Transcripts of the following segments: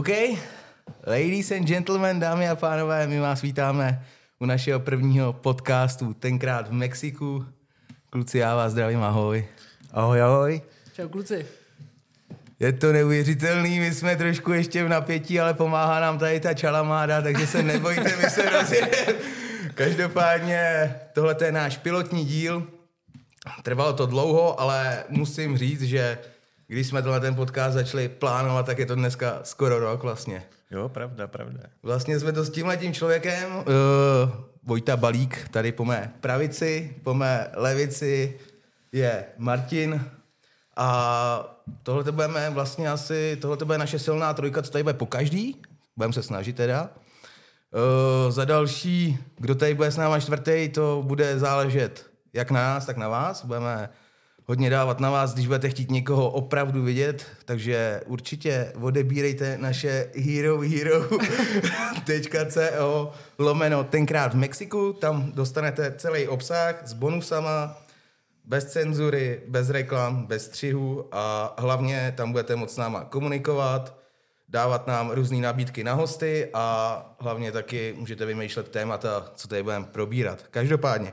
OK, ladies and gentlemen, dámy a pánové, my vás vítáme u našeho prvního podcastu, tenkrát v Mexiku. Kluci, já vás zdravím, ahoj. Ahoj, ahoj. Čau kluci. Je to neuvěřitelný, my jsme trošku ještě v napětí, ale pomáhá nám tady ta čalamáda, takže se nebojte, my se rozjedeme. Každopádně tohle je náš pilotní díl. Trvalo to dlouho, ale musím říct, že když jsme tenhle ten podcast začali plánovat, tak je to dneska skoro rok vlastně. Jo, pravda, pravda. Vlastně jsme to s tímhletím člověkem, uh, Vojta Balík, tady po mé pravici, po mé levici je Martin a tohle to budeme vlastně asi, tohle to bude naše silná trojka, co tady bude po každý, budeme se snažit teda. Uh, za další, kdo tady bude s náma čtvrtý, to bude záležet jak na nás, tak na vás. Budeme hodně dávat na vás, když budete chtít někoho opravdu vidět, takže určitě odebírejte naše herohero.co lomeno tenkrát v Mexiku, tam dostanete celý obsah s bonusama, bez cenzury, bez reklam, bez střihu a hlavně tam budete moct s náma komunikovat, dávat nám různé nabídky na hosty a hlavně taky můžete vymýšlet témata, co tady budeme probírat. Každopádně,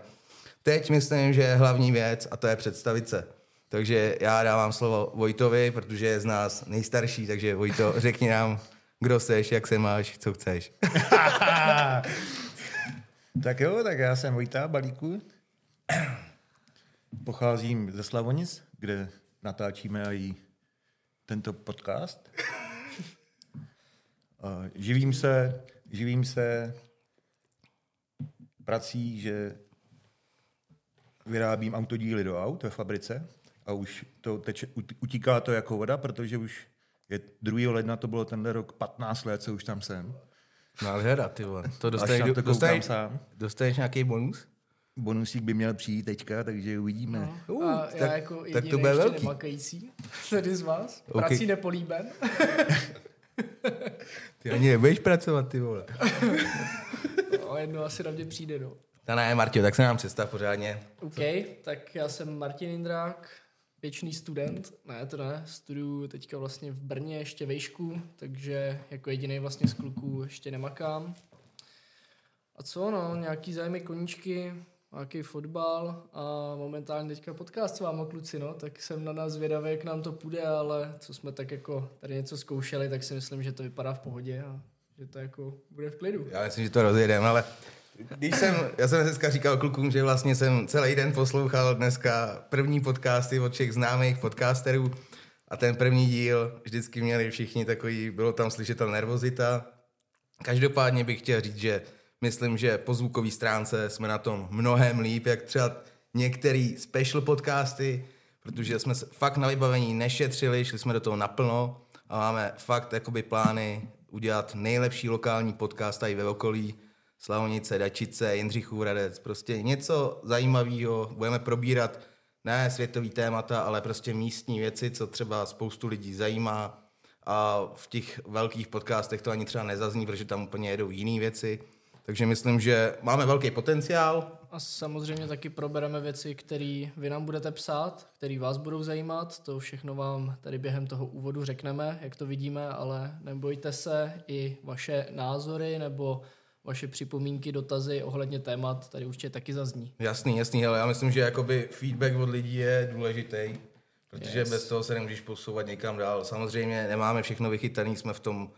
teď myslím, že je hlavní věc a to je představit se. Takže já dávám slovo Vojtovi, protože je z nás nejstarší, takže Vojto, řekni nám, kdo seš, jak se máš, co chceš. tak jo, tak já jsem Vojta Balíku. Pocházím ze Slavonic, kde natáčíme i tento podcast. živím se, živím se prací, že vyrábím autodíly do aut ve fabrice a už to teče, utíká to jako voda, protože už je 2. ledna, to bylo tenhle rok 15 let, co už tam jsem. Nádhera, ty vole. To dostaneš, to dostaneš, sám. dostaneš nějaký bonus? Bonusík by měl přijít teďka, takže uvidíme. No. Uh, a tak, já jako tak to bude velký. nemakající, tady z vás, okay. prací nepolíben. ty ani nebudeš pracovat, ty vole. no, jedno asi na mě přijde, no. Ta ne, Martio, tak se nám představ pořádně. OK, tak já jsem Martin Indrák, věčný student, ne, to ne, studuju teďka vlastně v Brně ještě vejšku, takže jako jediný vlastně z kluků ještě nemakám. A co, no, nějaký zájmy koníčky, nějaký fotbal a momentálně teďka podcast s váma kluci, no, tak jsem na nás zvědavý, jak nám to půjde, ale co jsme tak jako tady něco zkoušeli, tak si myslím, že to vypadá v pohodě a že to jako bude v klidu. Já myslím, že to rozjedeme, ale když jsem, já jsem dneska říkal klukům, že vlastně jsem celý den poslouchal dneska první podcasty od všech známých podcasterů a ten první díl vždycky měli všichni takový, bylo tam slyšet ta nervozita. Každopádně bych chtěl říct, že myslím, že po zvukové stránce jsme na tom mnohem líp, jak třeba některý special podcasty, protože jsme fakt na vybavení nešetřili, šli jsme do toho naplno a máme fakt jakoby plány udělat nejlepší lokální podcast tady ve okolí, Slavonice, Dačice, Jindřichův Hradec, prostě něco zajímavého. Budeme probírat ne světový témata, ale prostě místní věci, co třeba spoustu lidí zajímá. A v těch velkých podcastech to ani třeba nezazní, protože tam úplně jedou jiné věci. Takže myslím, že máme velký potenciál. A samozřejmě taky probereme věci, které vy nám budete psát, které vás budou zajímat. To všechno vám tady během toho úvodu řekneme, jak to vidíme, ale nebojte se, i vaše názory nebo vaše připomínky, dotazy ohledně témat tady určitě taky zazní. Jasný, jasný, ale já myslím, že jakoby feedback od lidí je důležitý, protože yes. bez toho se nemůžeš posouvat někam dál. Samozřejmě nemáme všechno vychytané, jsme v tom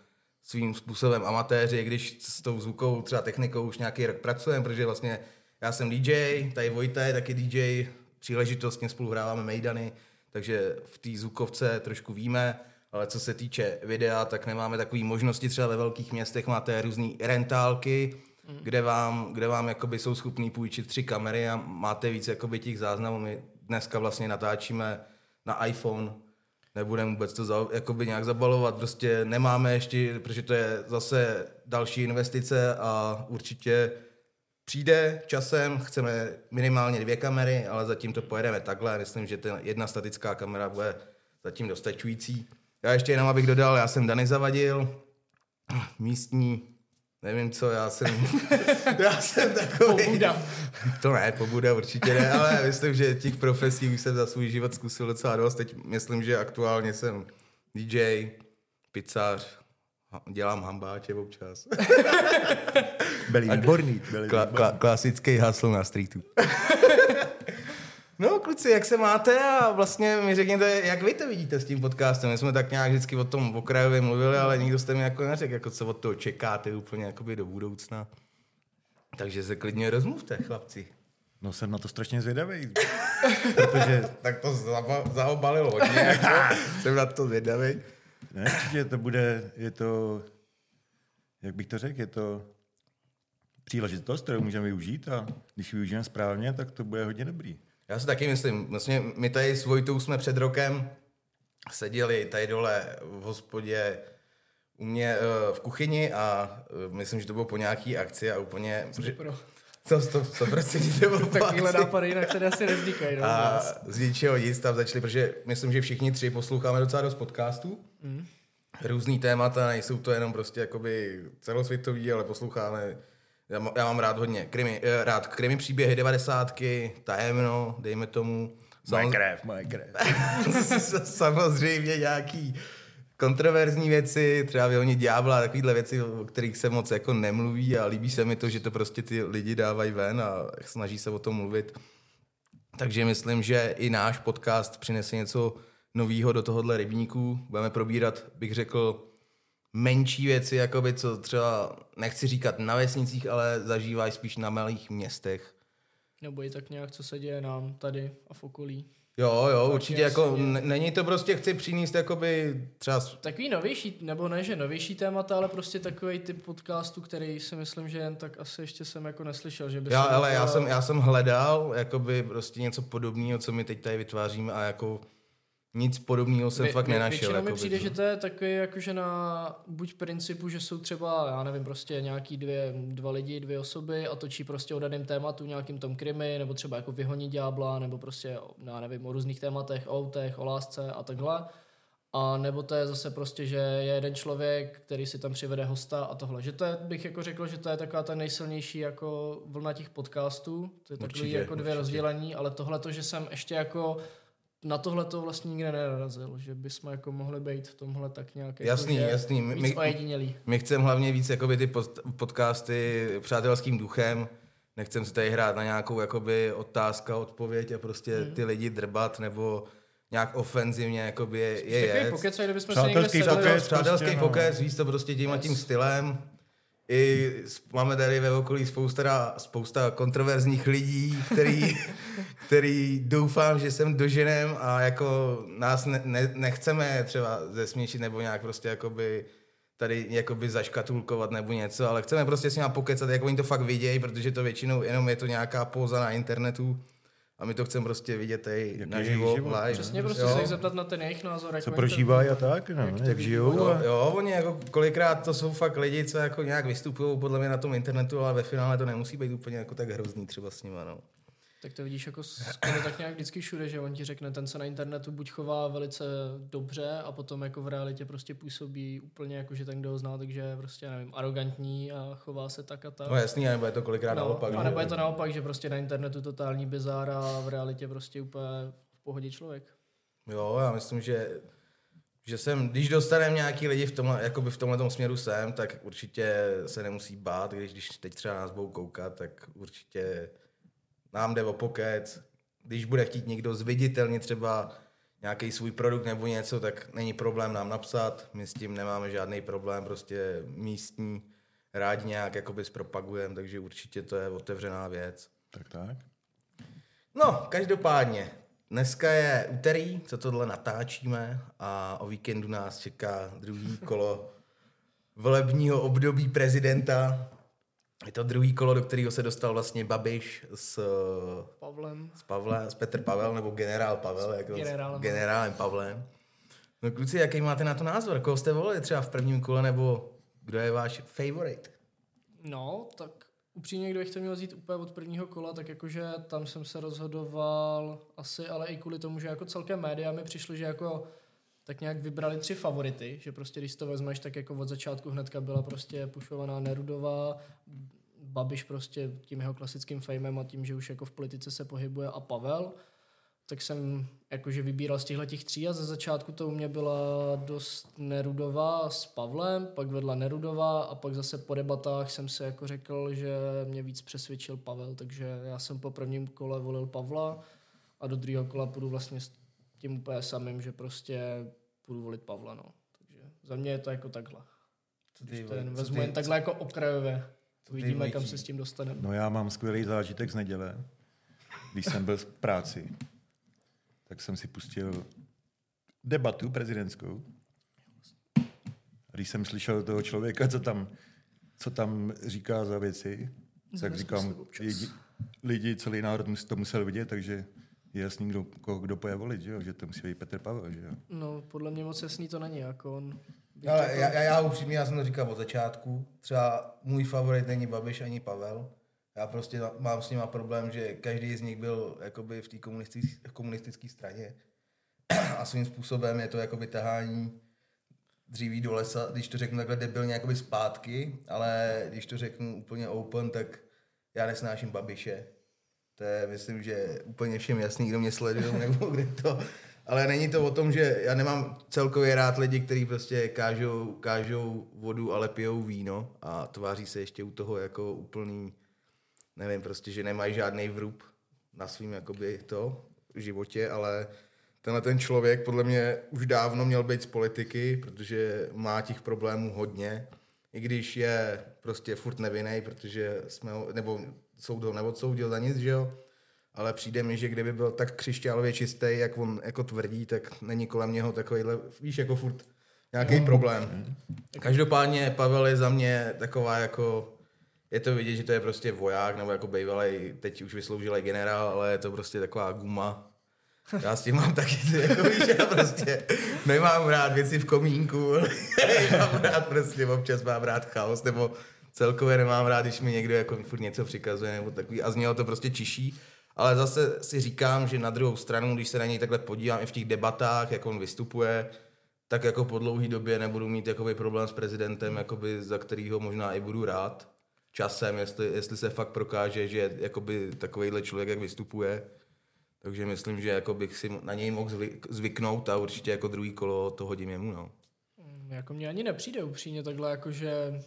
svým způsobem amatéři, když s tou zvukovou třeba technikou už nějaký rok pracujeme, protože vlastně já jsem DJ, tady Vojta je taky DJ, příležitostně spolu hráváme Mejdany, takže v té zvukovce trošku víme, ale co se týče videa, tak nemáme takové možnosti. Třeba ve velkých městech máte různé rentálky, mm. kde vám, kde vám jakoby jsou schopní půjčit tři kamery a máte víc jakoby těch záznamů. My dneska vlastně natáčíme na iPhone, nebudeme vůbec to za, jakoby nějak zabalovat, prostě nemáme ještě, protože to je zase další investice a určitě přijde časem, chceme minimálně dvě kamery, ale zatím to pojedeme takhle, myslím, že ten jedna statická kamera bude zatím dostačující. Já ještě jenom abych dodal, já jsem Dany Zavadil, místní, nevím co, já jsem, já jsem takový. Pobuda. To ne, pobuda určitě ne, ale myslím, že těch profesí už jsem za svůj život zkusil docela dost. Teď myslím, že aktuálně jsem DJ, pizzař, dělám hambáče občas. Byli výborný. Byli Kla, výborný. kla, klasický hasl na streetu. No kluci, jak se máte a vlastně mi řekněte, jak vy to vidíte s tím podcastem. My jsme tak nějak vždycky o tom okrajově mluvili, ale nikdo jste mi jako neřekl, jako co od toho čekáte úplně jakoby do budoucna. Takže se klidně rozmluvte, chlapci. No jsem na to strašně zvědavý. protože Tak to zaba- zaobalilo hodně, jako. jsem na to zvědavý. ne, určitě to bude, je to, jak bych to řekl, je to příležitost, kterou můžeme využít a když ji využijeme správně, tak to bude hodně dobrý. Já si taky myslím, vlastně my tady s Vojtou jsme před rokem seděli tady dole v hospodě u mě uh, v kuchyni a uh, myslím, že to bylo po nějaký akci a úplně... Protože, Pro to, to, to prostě to bylo takovýhle nápady jinak tady asi nevznikají. No, A z ničeho nic tam začali, protože myslím, že všichni tři posloucháme docela dost podcastů. Mm. Různý témata, nejsou to jenom prostě jakoby celosvětový, ale posloucháme já, má- já mám rád hodně krimi, eh, rád krimi příběhy, devadesátky, tajemno, dejme tomu. Krev, moje krev. samozřejmě nějaký kontroverzní věci, třeba vyhonit ďábla, takovýhle věci, o kterých se moc jako nemluví a líbí se mi to, že to prostě ty lidi dávají ven a snaží se o tom mluvit. Takže myslím, že i náš podcast přinese něco nového do tohohle rybníku. Budeme probírat, bych řekl, menší věci, jakoby, co třeba, nechci říkat na vesnicích, ale zažívají spíš na malých městech. Nebo i tak nějak, co se děje nám tady a v okolí. Jo, jo, Tak určitě jako, n- není to prostě, chci přinést jakoby třeba Takový novější, nebo ne, že novější témata, ale prostě takový typ podcastu, který si myslím, že jen tak asi ještě jsem jako neslyšel, že by Já, ale já jako- jsem, já jsem hledal jakoby prostě něco podobného, co my teď tady vytváříme a jako nic podobného jsem Vě- fakt nenašel. Většinou mi jakoby, přijde, že to je takový jakože na buď principu, že jsou třeba, já nevím, prostě nějaký dvě, dva lidi, dvě osoby a točí prostě o daném tématu, nějakým tom krimi, nebo třeba jako vyhonit ďábla, nebo prostě, já nevím, o různých tématech, o autech, o lásce a takhle. A nebo to je zase prostě, že je jeden člověk, který si tam přivede hosta a tohle. Že to je, bych jako řekl, že to je taková ta nejsilnější jako vlna těch podcastů. To je takový Určitě, jako dvě určitě. rozdělení, ale tohle to, že jsem ještě jako na tohle to vlastně nikde nenarazil, že bychom jako mohli být v tomhle tak nějak Jasný, jako, že jasný. My- víc my- ojedinělý. My chceme hlavně víc jakoby ty pod, podcasty přátelským duchem, nechcem si tady hrát na nějakou jakoby otázka, odpověď a prostě Hmm. ty lidi drbat nebo nějak ofenzivně jakoby je, je Takový jet. pokec, kdybychom se někde Přátelský pokec. Přátel, přátelský prostě, no. pokec, víš to prostě tím Yes. stylem. I máme tady ve okolí spousta, spousta kontroverzních lidí, který, který doufám, že sem doženem a jako nás ne, ne, nechceme třeba zesměšit nebo nějak prostě jakoby tady jakoby zaškatulkovat nebo něco, ale chceme prostě s nimi pokecat, jak oni to fakt vidějí, protože to většinou jenom je to nějaká póza na internetu a my to chceme prostě vidět je naživo, live. Přesně prostě Jo. se jich zeptat na ten jejich názor. jak Co prožívají a tak, no, jak jak žijou. Jo, A... jo, oni jako kolikrát to jsou fakt lidi, co jako nějak vystupují podle mě na tom internetu, ale ve finále to nemusí být úplně jako tak hrozný třeba s nima, no. Tak to vidíš jako skoro tak nějak vždycky všude, že on ti řekne, ten se na internetu buď chová velice dobře a potom jako v realitě prostě působí úplně jako, že ten, kdo ho zná, takže je prostě, nevím, arrogantní a chová se tak a tak. No jasný, nebo je to kolikrát No, naopak. a nebo je to naopak, že prostě na internetu totální bizár a v realitě prostě úplně v pohodě člověk. Jo, já myslím, že že jsem, když dostaneme nějaký lidi v tomhle, jakoby v tomhle směru sem, tak určitě se nemusí bát, když, když teď třeba nás budou koukat, tak určitě nám jde o pokec. Když bude chtít někdo zviditelnit třeba nějaký svůj produkt nebo něco, tak není problém nám napsat. My s tím nemáme žádný problém, prostě místní rádi nějak jakoby zpropagujeme, takže určitě to je otevřená věc. Tak, tak. No, každopádně, dneska je úterý, co tohle natáčíme a o víkendu nás čeká druhý kolo volebního období prezidenta. Je to druhý kolo, do kterého se dostal vlastně Babiš s, Pavlem. s Pavlem, s Petr Pavel, nebo generál Pavel, jako generálem. s generálem Pavlem. No kluci, jaký máte na to názor? Koho jste volili třeba v prvním kole, nebo kdo je váš favorite? No, tak upřímně, kdybych to měl vzít úplně od prvního kola, tak jakože tam jsem se rozhodoval asi, ale i kvůli tomu, že jako celkem média mi přišlo, že jako tak nějak vybrali tři favority, že prostě když to vezmeš, tak jako od začátku hnedka byla prostě pušovaná Nerudová, Babiš prostě tím jeho klasickým fejmem a tím, že už jako v politice se pohybuje a Pavel, tak jsem jakože vybíral z těchto těch tří a ze začátku to u mě byla dost Nerudová s Pavlem, pak vedla Nerudová a pak zase po debatách jsem si jako řekl, že mě víc přesvědčil Pavel, takže já jsem po prvním kole volil Pavla a do druhého kola půjdu vlastně s tím úplně samým, že prostě půjdu volit Pavla, no. Takže za mě je to jako takhle. Co ty, Když to vole, jen co vezmu ty- jen takhle jako okrajově. Uvidíme, kam se s tím dostaneme. No já mám skvělý zážitek z neděle. Když jsem byl v práci, tak jsem si pustil debatu prezidentskou. Když jsem slyšel toho člověka, co tam, co tam říká za věci, tak Jsme říkám, lidi, lidi, celý národ to musel vidět, takže je jasný, kdo, koho, kdo poje volit, že, jo? že to musí být Petr Pavel. Že jo? No, podle mě moc jasný to není, jako on... Ale já, já, já upřímně, já jsem to říkal od začátku. Třeba můj favorit není Babiš ani Pavel. Já prostě mám s nima problém, že každý z nich byl jakoby v té komunistické komunistické straně. A svým způsobem je to jakoby tahání dříví do lesa, když to řeknu takhle debilně jakoby zpátky, ale když to řeknu úplně open, tak já nesnáším Babiše. To je, myslím, že úplně všem jasný, kdo mě sleduje, nebo kde to. Ale není to o tom, že já nemám celkově rád lidi, kteří prostě kážou, kážou vodu, ale pijou víno a tváří se ještě u toho jako úplný, nevím, prostě, že nemají žádný vrub na svým jakoby to životě, ale tenhle ten člověk podle mě už dávno měl být z politiky, protože má těch problémů hodně, i když je prostě furt nevinný, protože jsme ho, nebo soud ho neodsoudil za nic, že jo, ale přijde mi, že kdyby byl tak křišťálově čistý, jak on jako tvrdí, tak není kolem něho takovýhle, víš, jako furt nějaký problém. Každopádně Pavel je za mě taková jako, je to vidět, že to je prostě voják, nebo jako bývalý, teď už vysloužilý generál, ale je to prostě taková guma. Já s tím mám taky, jako víš, já prostě nemám rád věci v komínku, mám rád prostě, občas mám rád chaos, nebo celkově nemám rád, když mi někdo jako furt něco přikazuje, nebo takový, a z něho to prostě čiší. Ale zase si říkám, že na druhou stranu, když se na něj takhle podívám i v těch debatách, jak on vystupuje, tak jako po dlouhé době nebudu mít jakoby problém s prezidentem, jakoby, za kterýho možná i budu rád časem, jestli, jestli se fakt prokáže, že jakoby takovýhle člověk, jak vystupuje. Takže myslím, že jako bych si na něj mohl zvyk, zvyknout a určitě jako druhý kolo to hodím jemu. No. Mm, Jako mně ani nepřijde upřímně takhle, jako že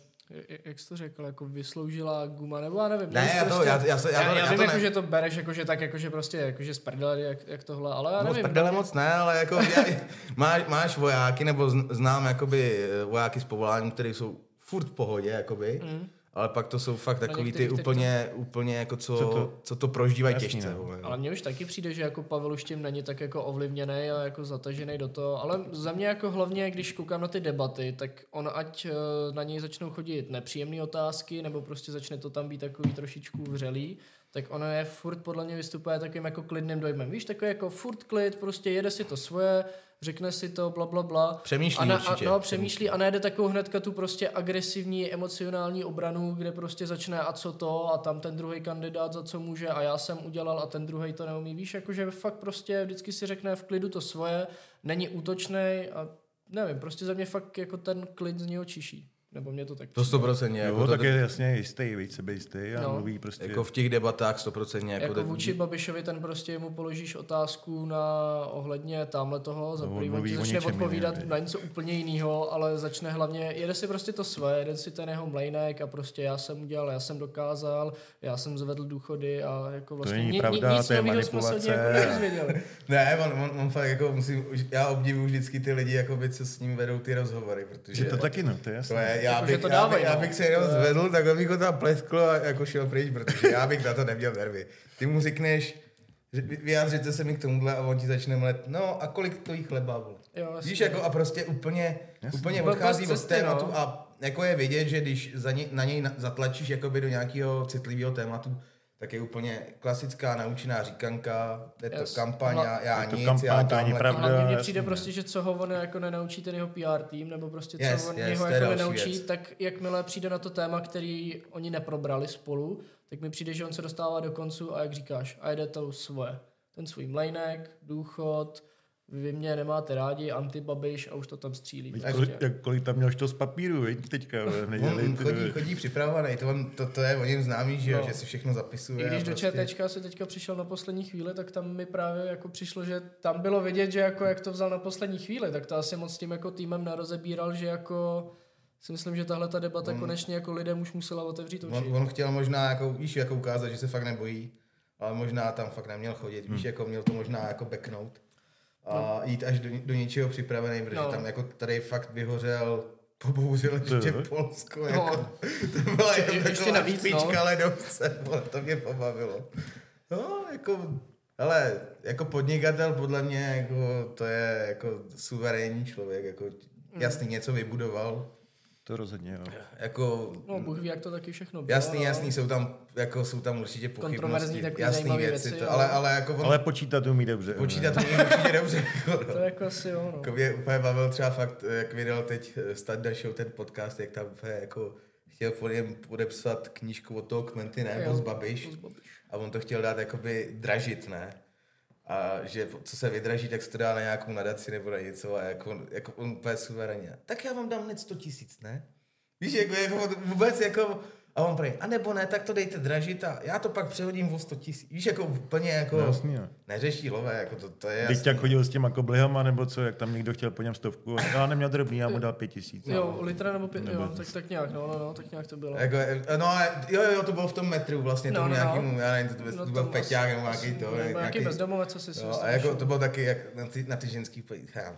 jak jsi to řekl, jako vysloužila guma, nebo já nevím. Ne, mě já to- prostě, já- já se- já já, to- já já vím, to jako, ne- že to bereš, jako, že tak, jako, že prostě, jako, že z prdele, jak, jak tohle, ale já No, z nevím. prdele moc ne, ale jako já, máš, máš vojáky, nebo zn- znám jakoby vojáky s povoláním, který jsou furt v pohodě, jakoby, mm. Ale pak to jsou fakt takový ty tak to- úplně, úplně jako co, co, to, co to prožívají Jasně, těžce. no. vole, no. Ale mně už taky přijde, že jako Pavel už tím není tak jako ovlivněný a jako zatažený do toho, ale za mě jako hlavně, když koukám na ty debaty, tak on ať eh, na něj začnou chodit nepříjemné otázky, nebo prostě začne to tam být takový trošičku vřelý, tak ono je furt podle mě vystupuje takovým jako klidným dojmem. Víš, takový jako furt klid, prostě jede si to svoje, řekne si to, bla, bla, bla. Přemýšlí a na, určitě. A, no, přemýšlí a najde takovou hnedka tu prostě agresivní emocionální obranu, kde prostě začne a co to a tam ten druhý kandidát za co může a já jsem udělal a ten druhý to neumí. Víš, jakože fakt prostě vždycky si řekne v klidu to svoje, není útočný a nevím, prostě za mě fakt jako ten klid z něho čiší. Nebo mě to tak To přijde. 100% Jo, jako, tak to, je jasně jistý, víc sebejistý a No. mluví prostě... jako v těch debatách 100% jako, Jako to- vůči Babišovi ten prostě mu položíš otázku na ohledně tamhle toho, za No, on prvý on ti začne odpovídat jiném, na něco úplně jiného, ale začne hlavně, jede si prostě to své, jede si ten jeho mlejnek a prostě já jsem udělal, já jsem dokázal, já jsem zvedl důchody a jako vlastně není ni- ni- pravda, nic to je jako manipulace. nedozvěděli. Ne, on, on, on fakt jako musím, já obdivuju vždycky ty lidi, jakoby, co s ním vedou ty rozhovory, protože... Že to taky, no, to je To jasné. Já, Jako, že bych, to já, bych, dávají, já no. bych se jenom zvedl, tak bych ho tam pleskl a jako šel pryč, protože já bych na to neměl nervy. Ty mu řekneš, že vy- vyjádřete se mi k tomuhle a on ti začne mlet, no a kolik to jí chleba, vole. Jo, Víš, jako a prostě úplně, Jasně. úplně odchází od tématu no. a jako je vidět, že když za ně, na něj zatlačíš jakoby do nějakého citlivého tématu, tak je úplně klasická naučená říkanka, je to Jas- kampaň, hla- já, Je to nic, kampaň, já to není tamhle- pravda. Hlavně mně přijde prostě, že co ho on jako nenaučí ten jeho PR tým, nebo prostě co Yes, on yes, něho to je jako nenaučí, věc. tak jakmile přijde na to téma, který oni neprobrali spolu, tak mi přijde, že on se dostává do koncu a jak říkáš, a jede to svoje. Ten svůj mlejnek, důchod, vy mě nemáte rádi, antibabiš a už to tam střílí. Víš, Prostě. kolik, jak, kolik tam měl to z papíru, viď, teďka v neděli. On ty chodí, chodí připravovaný, to, on, to, to je o něm známý, že, jo, No. že si všechno zapisuje. I když do ČTčka se teďka přišel na poslední chvíli, tak tam mi právě jako přišlo, že tam bylo vidět, že jako jak to vzal na poslední chvíli, tak to asi moc s tím jako týmem nerozebíral, že jako si myslím, že tahle ta debata On- konečně jako lidem už musela otevřít oči. On, on chtěl možná, jako, víš, jako ukázat, že se fakt nebojí, ale možná tam fakt neměl chodit, Hmm. víš, jako měl to možná jako backnout a jít až do, do něčeho připravený, protože No. tam jako tady fakt vyhořel pobouřil ještě jo. Polsko, No. jako, to byla Ještě- jako ještě taková navíc, špička no. ledovce, vole, to mě pobavilo. No, jako, ale jako podnikatel podle mě, jako, to je jako suverénní člověk, jako jasný něco vybudoval, To rozhodně, jo. jako No, Bůh ví, jak to taky všechno bylo. Jasný, jasný, jsou tam, jako jsou tam určitě Kontroverzní pochybnosti, jasný věci, věci, to, ale, ale jako on Ale počítat umí dobře. počítat to umí určitě dobře. Jako, To jako asi jo, no. jako mě úplně bavil třeba fakt, jak vydal teď eh, Standa Show ten podcast, jak tam úplně jako chtěl po něm podepsat knížku od toho Kmenty, ne, Jo, Babiš, Babiš. a on to chtěl dát jakoby dražit, ne, a že co se vydraží, tak se to dá na nějakou nadaci nebo na něco a jako, jako on úplně suverénně. Tak já vám dám hned 100 tisíc, ne? Víš, jako, jako vůbec jako, a on prý, a nebo ne, tak to dejte dražit a já to pak přehodím o 100 tisíc. Víš, jako úplně jako, No, jasný, jo. neřeší lové, jako to, to je Teď jasný. jak chodil s těma koblihama, nebo co, jak tam někdo chtěl po něm stovku, a já neměl drobný, já mu dal pět tisíc. Jo, litra nebo pět, Nebo- jo, tak, tak nějak, no, no, no, tak nějak to bylo. Jako, no, ale- jo, jo, to bylo v tom metru vlastně, No, tomu no, no. nějakému, já nevím, to, to, No, to byl peťák nebo nějaký to, nebo nějaký nějaký, bezdomovec, co si jo, a jako to bylo taky, jak na ty, na ty ženský,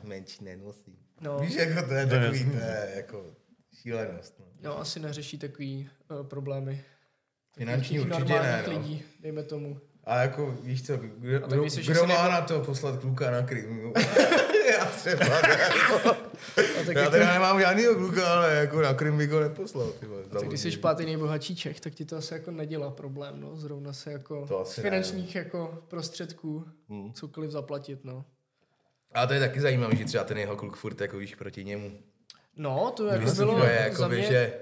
menší nenosí. No. Víš, jako to je takový, to je jako šílenost. No. Jo, asi neřeší takový uh, problémy. Finanční určitě ne, no. lidí, dejme tomu. A jako, víš co, kdo, A kdo, myslíš, kdo se má nebo- na to poslat kluka na Krym? já třeba, A tak, já teda nemám žádnýho kluka, ale jako na Krym bych ho neposlal. Ty vole, tak když jsi pátý nejbohatší Čech, tak ti to asi jako nedělá problém, no. Zrovna se jako z finančních jako prostředků Hmm. cokoliv zaplatit, no. A to je taky zajímavé, že třeba ten jeho kluk furt jako víš proti němu. No, to jako Víš, bylo je za jako mě... že...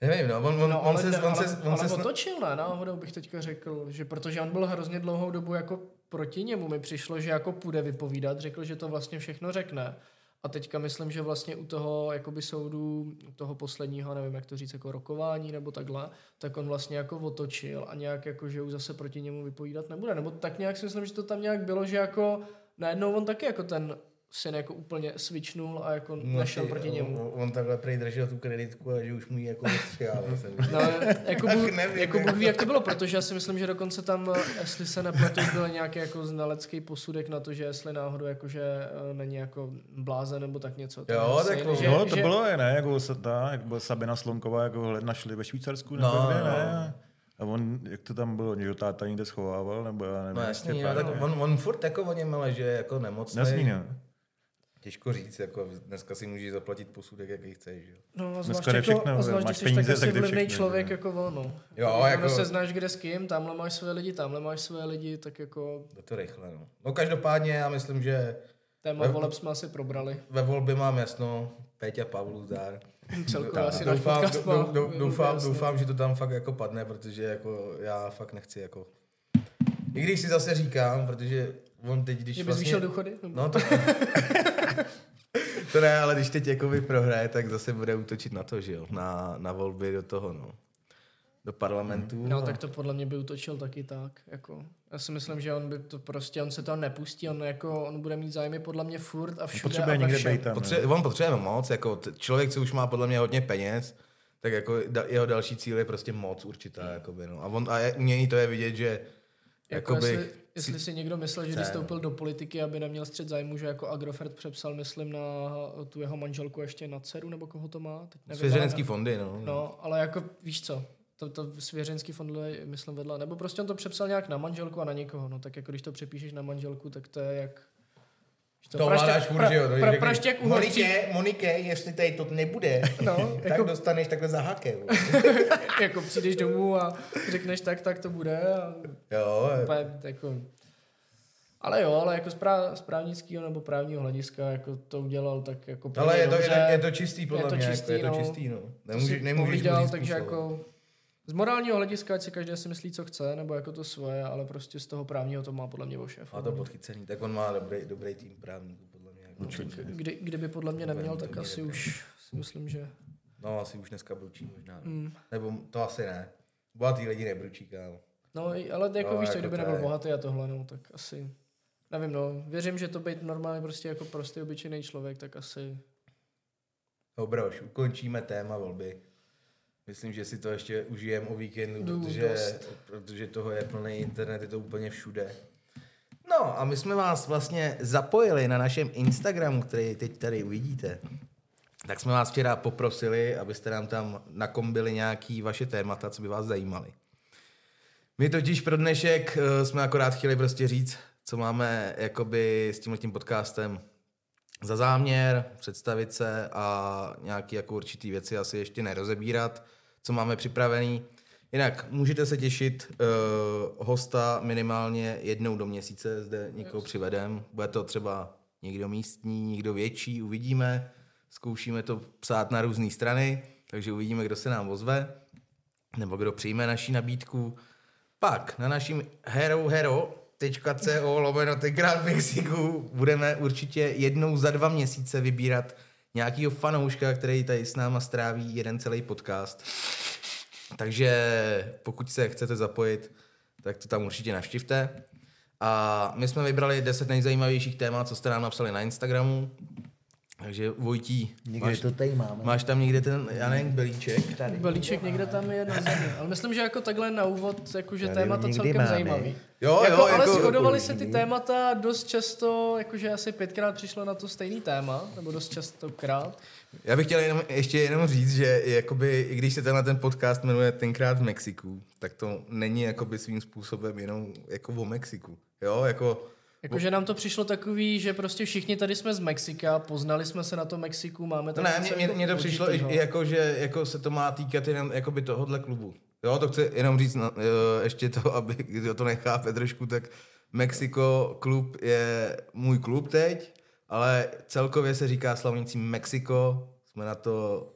Nevím, no, on, on, No, on se, ne, on se, on se, sna- otočil, ne, náhodou bych teďka řekl, že protože on byl hrozně dlouhou dobu jako proti němu, mi přišlo, že jako půjde vypovídat, řekl, že to vlastně všechno řekne. A teďka myslím, že vlastně u toho jakoby soudu, toho posledního, nevím jak to říct, jako rokování nebo takhle, tak on vlastně jako otočil a nějak jako, že už zase proti němu vypovídat nebude. Nebo tak nějak si myslím, že to tam nějak bylo, že jako najednou on taky jako ten syn jako úplně switchnul a jako no, nešel ty, proti němu. On, on takhle prej držel tu kreditku a že už mu ji jako odstřihával. No, jako, Tak Bůh, nevím, jako jako- Bůh ví, jak to bylo, protože já si myslím, že dokonce tam, eh, jestli se nepletu, byl nějaký jako znalecký posudek na to, že jestli náhodou jakože eh, není jako blázen nebo tak něco. To Jo, tak že, No, to že, bylo, je, ne, jako se ta, jak byla Sabina Slonková, jako našli ve Švýcarsku, nebo No, kde, no. ne? A on, jak to tam bylo, že ho táta někde schovával, nebo já nevím. No Štěpán, no, tak ne? on, on furt jako o něm, ale že je jako nemocný. Jasný, no. Těžko říct, jako dneska si můžeš zaplatit posudek, jaký chceš. Jo, no, Dneska zvlášť, jako, všechno, a zvlášť, máš jsi peníze, tak asi vlivný člověk že? jako no. Jo, Jako jako- se znáš kde s kým, tamhle máš své lidi, tamhle máš své lidi, tak jako je to rychle, no. No každopádně já myslím, že téma Jo. voleb jsme asi probrali. ve volbě mám jasno, Péťa Pavlu zdár. Celkově asi náš doufám, podcast dou- má dou- dou- velmi doufám, doufám, že to tam fakt jako padne, protože jako já fakt nechci jako... I když si zase říkám, protože on teď, když Že bys vlastně... zvýšil důchody? No to... to ne, ale když teď jakoby prohraje, tak zase bude útočit na to, že jo, na, na volby do toho, no. Do parlamentu. No, tak to podle mě by utočil taky tak. Jako. Já si myslím, že on by to prostě, on se to nepustí, on, jako, on bude mít zájmy podle mě furt a všude Potřebuje a někde všem. být tam. Potře- on potřebuje moc, jako t- člověk, co už má podle mě hodně peněz, tak jako da- jeho další cíl je prostě moc určitá, jakoby, no. A, on, a je, u něj to je vidět, že Jako jakoby, jestli, jestli si někdo myslel, že když vstoupil do politiky, aby neměl střed zájmu, že jako Agrofert přepsal, myslím, na tu jeho manželku ještě na dceru, nebo koho to má? Teď nevím, svěřenecký ale- fondy, no. No, ale jako víš co, to, to svěřenský fond myslím, vedle, nebo prostě on to přepsal nějak na manželku a na někoho, no tak jako když to přepíšeš na manželku, tak to je jak... víš To ovládáš furt, že jo? to pra, praštěk. Monike, Monike, jestli tady to nebude, No, tak jako, dostaneš takhle za hakem. jako přijdeš domů a řekneš tak, tak to bude a jo, úplně jako... Ale jo, ale jako z, prá, z právnického nebo právního hlediska jako to udělal tak jako ale je to, dobře. je, je to čistý, podle to mě, čistý, jako je to no. čistý, no. To Nemůže, si nemůžeš říct takže jako z morálního hlediska, ať si každý si myslí, co chce, nebo jako to svoje, ale prostě z toho právního to má podle mě o šéf. Má to podchycený, tak on má dobrý, dobrý tým právníků, podle mě. Jako Kdy, kdyby podle mě neměl, tak asi už si myslím, že... No, asi už dneska bručí možná. No. Mm. Nebo to asi ne. Bohatý lidi nebručí, kámo. No, ale jako no, víš, jako kdyby nebyl je... bohatý a tohle, no, tak asi... Nevím, no, věřím, že to být normálně prostě jako prostý, obyčejný člověk, tak asi... Dobroš, ukončíme téma volby. Myslím, že si to ještě užijem o víkendu, protože, protože toho je plný internet, je to úplně všude. No a my jsme vás vlastně zapojili na našem Instagramu, který teď tady uvidíte. Tak jsme vás včera poprosili, abyste nám tam nakombili nějaký vaše témata, co by vás zajímaly. My totiž pro dnešek uh, jsme akorát chtěli prostě říct, co máme jakoby s tímhletím podcastem za záměr, představit se a nějaký jako určitý věci asi ještě nerozebírat, co máme připravený. Jinak můžete se těšit, uh, hosta minimálně jednou do měsíce zde někoho přivedem. Bude to třeba někdo místní, někdo větší, uvidíme. Zkoušíme to psát na různé strany, takže uvidíme, kdo se nám ozve, nebo kdo přijme naší nabídku. Pak na naším hero hero.co lomeno tenkrát v Mexiku budeme určitě jednou za dva měsíce vybírat nějakýho fanouška, který tady s náma stráví jeden celý podcast. Takže pokud se chcete zapojit, tak to tam určitě navštivte. A my jsme vybrali 10 nejzajímavějších témat, co jste nám napsali na Instagramu. Takže Vojtí, někde máš, to tady máme. máš tam někde ten, já nevím, belíček? Tady. Belíček někde tam je na zemi. Ale myslím, že jako takhle na úvod, jakože témata celkem máme. zajímavý. Jo, jako, jo, ale jako, shodovali se ty témata dost často, jakože asi pětkrát přišlo na to stejný téma, nebo dost častokrát. Já bych chtěl jenom, ještě jenom říct, že jakoby, i když se tenhle ten podcast jmenuje Tenkrát v Mexiku, tak to není jakoby svým způsobem jenom jako o Mexiku. Jo, jako Jakože nám to přišlo takový, že prostě všichni tady jsme z Mexika, poznali jsme se na to Mexiku, máme tam... Ne, mně, jako to přišlo i, jako, že jako se to má týkat jenom jakoby tohohle klubu. Jo, to chci jenom říct no, ještě to, aby kdo to nechápe trošku, tak Mexiko klub je můj klub teď, ale celkově se říká slavnící Mexiko, jsme na to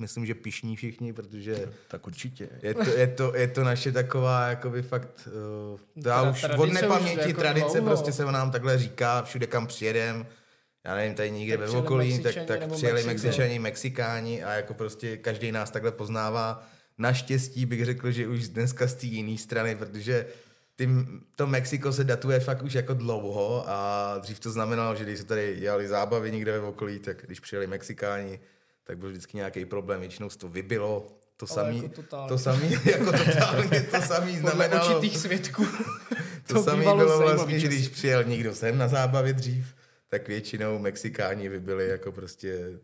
myslím, že pišní všichni, protože... Tak určitě. Je to, je to, je to naše taková, jakoby fakt... Uh, to já už od nepaměti jako tradice dlouho. prostě se nám takhle říká, všude kam přijedem, já nevím, tady někde ve okolí, tak, tak přijeli Mexičani, Mexikáni a jako prostě každý nás takhle poznává. Naštěstí bych řekl, že už dneska z té jiné strany, protože ty, to Mexiko se datuje fakt už jako dlouho a dřív to znamenalo, že když se tady dělali zábavy někde ve okolí, tak když přijeli Mexikáni, tak byl vždycky nějaký problém, většinou to vybilo, to samý, jako to samý, jako totálně, to samý znamenalo... Podle určitých svědků. to, to samý bylo vlastně, že když přijel někdo sem na zábavě dřív, tak většinou Mexikáni vybili jako prostě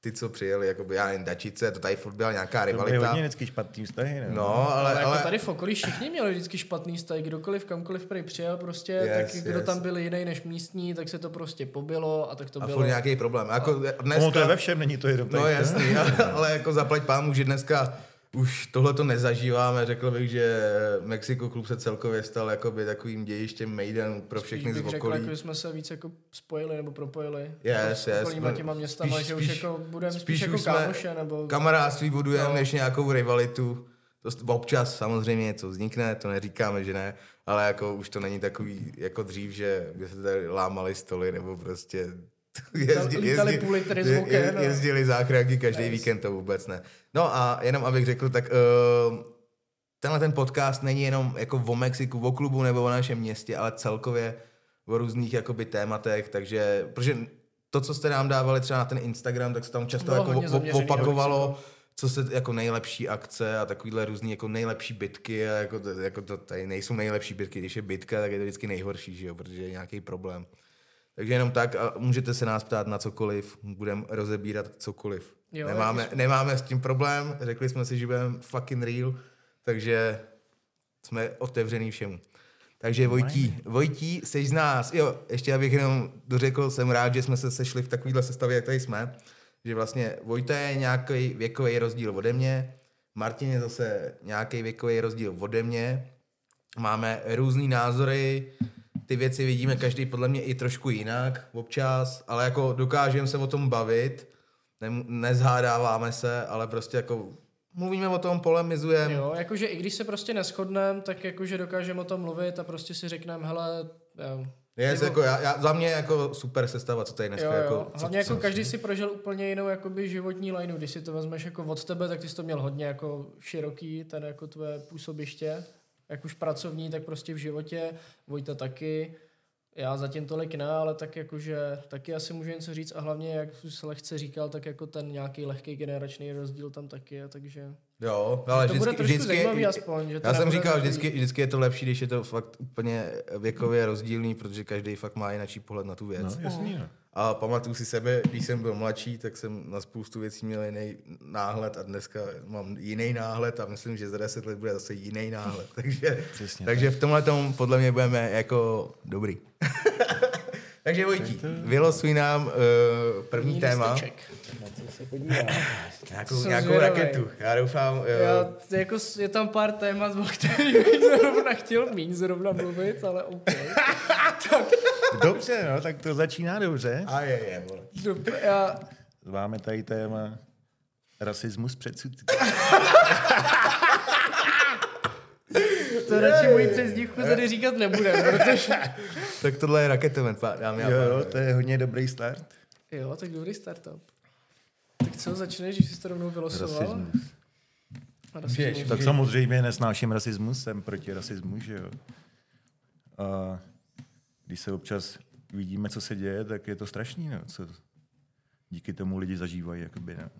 ty, co přijeli, jako by, já nevím, dačice, to tady furt byla nějaká rivalita. To byly hodně vždycky špatný vztahy, ne? No, ale, ale, ale... Jako tady v okolí všichni měli vždycky špatný vztahy, kdokoliv kamkoliv prý přijel prostě, yes, tak kdo yes. tam byl jiný než místní, tak se to prostě pobilo a tak to a bylo. A nějaký problém. Jako dneska... No, to je ve všem, není to jenom No jasný, ale, ale jako zaplať pámu, že dneska už tohle to nezažíváme. Řekl bych, že Mexiko klub se celkově stal jakoby takovým dějištěm Maidenu pro všechny z okolí. Řekl, jsme se víc jako spojili nebo propojili. Yes, s yes. S těma městama, spíš, že už jako budeme spíš, spíš jako kámoše nebo... Kamarádství budujeme no. než nějakou rivalitu. To občas samozřejmě něco vznikne, to neříkáme, že ne, ale jako už to není takový jako dřív, že by se tady lámali stoly nebo prostě jezdili, jezdili, půl litry zvukem, no. jezdili záchranky každý nice. víkend, to vůbec ne. No a jenom abych řekl, tak uh, tenhle ten podcast není jenom jako o Mexiku, o klubu nebo o našem městě, ale celkově o různých jakoby tématech, takže, protože to, co jste nám dávali třeba na ten Instagram, tak se tam často no, jako opakovalo, co se jako nejlepší akce a takovýhle různý jako nejlepší bitky a jako, to, jako to tady nejsou nejlepší bitky, když je bitka, tak je to vždycky nejhorší, že jo, protože je nějaký problém. Takže jenom tak a můžete se nás ptát na cokoliv, budeme rozebírat cokoliv. Jo, nemáme, jako... nemáme s tím problém, řekli jsme si, že budeme fucking real, takže jsme otevřený všemu. Takže Vojtí, Vojtí, jsi z nás, jo, ještě abych jenom dořekl, jsem rád, že jsme se sešli v takovéhle sestavě, jak tady jsme, že vlastně Vojta je nějaký věkový rozdíl ode mě, Martin je zase nějaký věkový rozdíl ode mě, máme různý názory, ty věci vidíme každý podle mě i trošku jinak občas, ale jako dokážeme se o tom bavit, ne, nezhádáváme se, ale prostě jako mluvíme o tom, polemizujeme. Jo, jakože i když se prostě neschodneme, tak jakože dokážeme o tom mluvit a prostě si řekneme, hele, jo, Je, Nebo- jako, já, já, za mě jako super sestava, co tady dneska Jo, jo. jako... Hlavně co, jako co, každý si prožil úplně jinou jakoby životní lineu. Když si to vezmeš jako od tebe, tak ty jsi to měl hodně jako široký, ten jako tvoje působiště. Jak už pracovní, tak prostě v životě. Vojta taky. Já zatím tolik ne, ale tak jakože taky asi můžu něco říct a hlavně, jak jsi lehce říkal, tak jako ten nějaký lehký generační rozdíl tam taky je, takže Jo, ale to vždycky, bude vždycky, zajímavý aspoň. Že to Já jsem říkal, vždycky, vždycky je to lepší, když je to fakt úplně věkově rozdílný, protože každý fakt má jiný pohled na tu věc. No, jasný, no. A pamatuju si sebe, když jsem byl mladší, tak jsem na spoustu věcí měl jiný náhled a dneska mám jiný náhled a myslím, že za 10 let bude zase jiný náhled. Takže, Přesně takže v tomhle tom podle mě budeme jako dobrý. takže Vojtí, vylosuj nám uh, první První téma. lísteček. Nějakou, Jsem nějakou zvědavej. raketu. Já doufám, uh, Já, to jako, je tam pár témat, o kterých bych zrovna chtěl míň zrovna mluvit, ale OK. Dobře, no, tak to začíná dobře. a je, je, vole. Dob- já, Máme tady téma rasismus předsudky. to radši moji přezdívku tady říkat nebudem, protože... Tak tohle je raketomet, dámy a Jo, jo, to je hodně dobrý start. Jo, tak dobrý startup. Tak co, začneš, když jsi to rovnou vylosoval? Rasismus. Rasismus. Tak samozřejmě nesnáším rasismus, jsem proti rasismu, že jo. A když se občas vidíme, co se děje, tak je to strašný, no. Co díky tomu lidi zažívají, jakoby, no.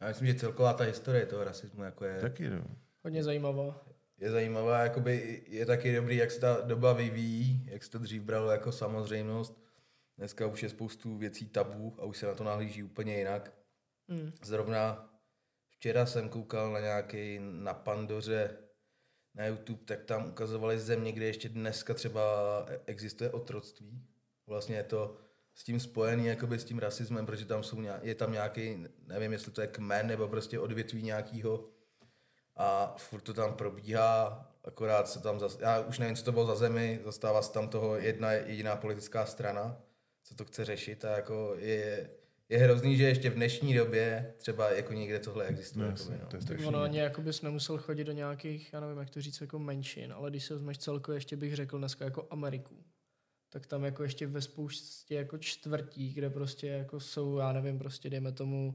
Já myslím, že celková ta historie toho rasismu jako je, Taky, no. Hodně zajímavá. je zajímavá, jakoby je taky dobrý, jak se ta doba vyvíjí, jak se to dřív bralo jako samozřejmost. Dneska už je spoustu věcí tabu a už se na to nahlíží úplně jinak. Hmm. Zrovna včera jsem koukal na nějaký na Pandoře na YouTube, tak tam ukazovali země, kde ještě dneska třeba existuje otroctví. Vlastně je to s tím spojený jakoby s tím rasismem, protože tam jsou nějak, je tam nějaký, nevím, jestli to je kmen nebo prostě odvětví nějakýho a furt to tam probíhá, akorát se tam, zas, já už nevím, co to bylo za zemi, zastává se tam toho jedna jediná politická strana, co to chce řešit a jako je, je hrozný, že ještě v dnešní době třeba jako někde tohle existuje. No, jakoby, no. to je Tak strašný. ono ani jako bys nemusel chodit do nějakých, já nevím, jak to říct, jako menšin, ale když se vezmeš celkově, ještě bych řekl dneska jako Ameriku, tak tam jako ještě ve spoustě jako čtvrtí, kde prostě jako jsou, já nevím, prostě dejme tomu,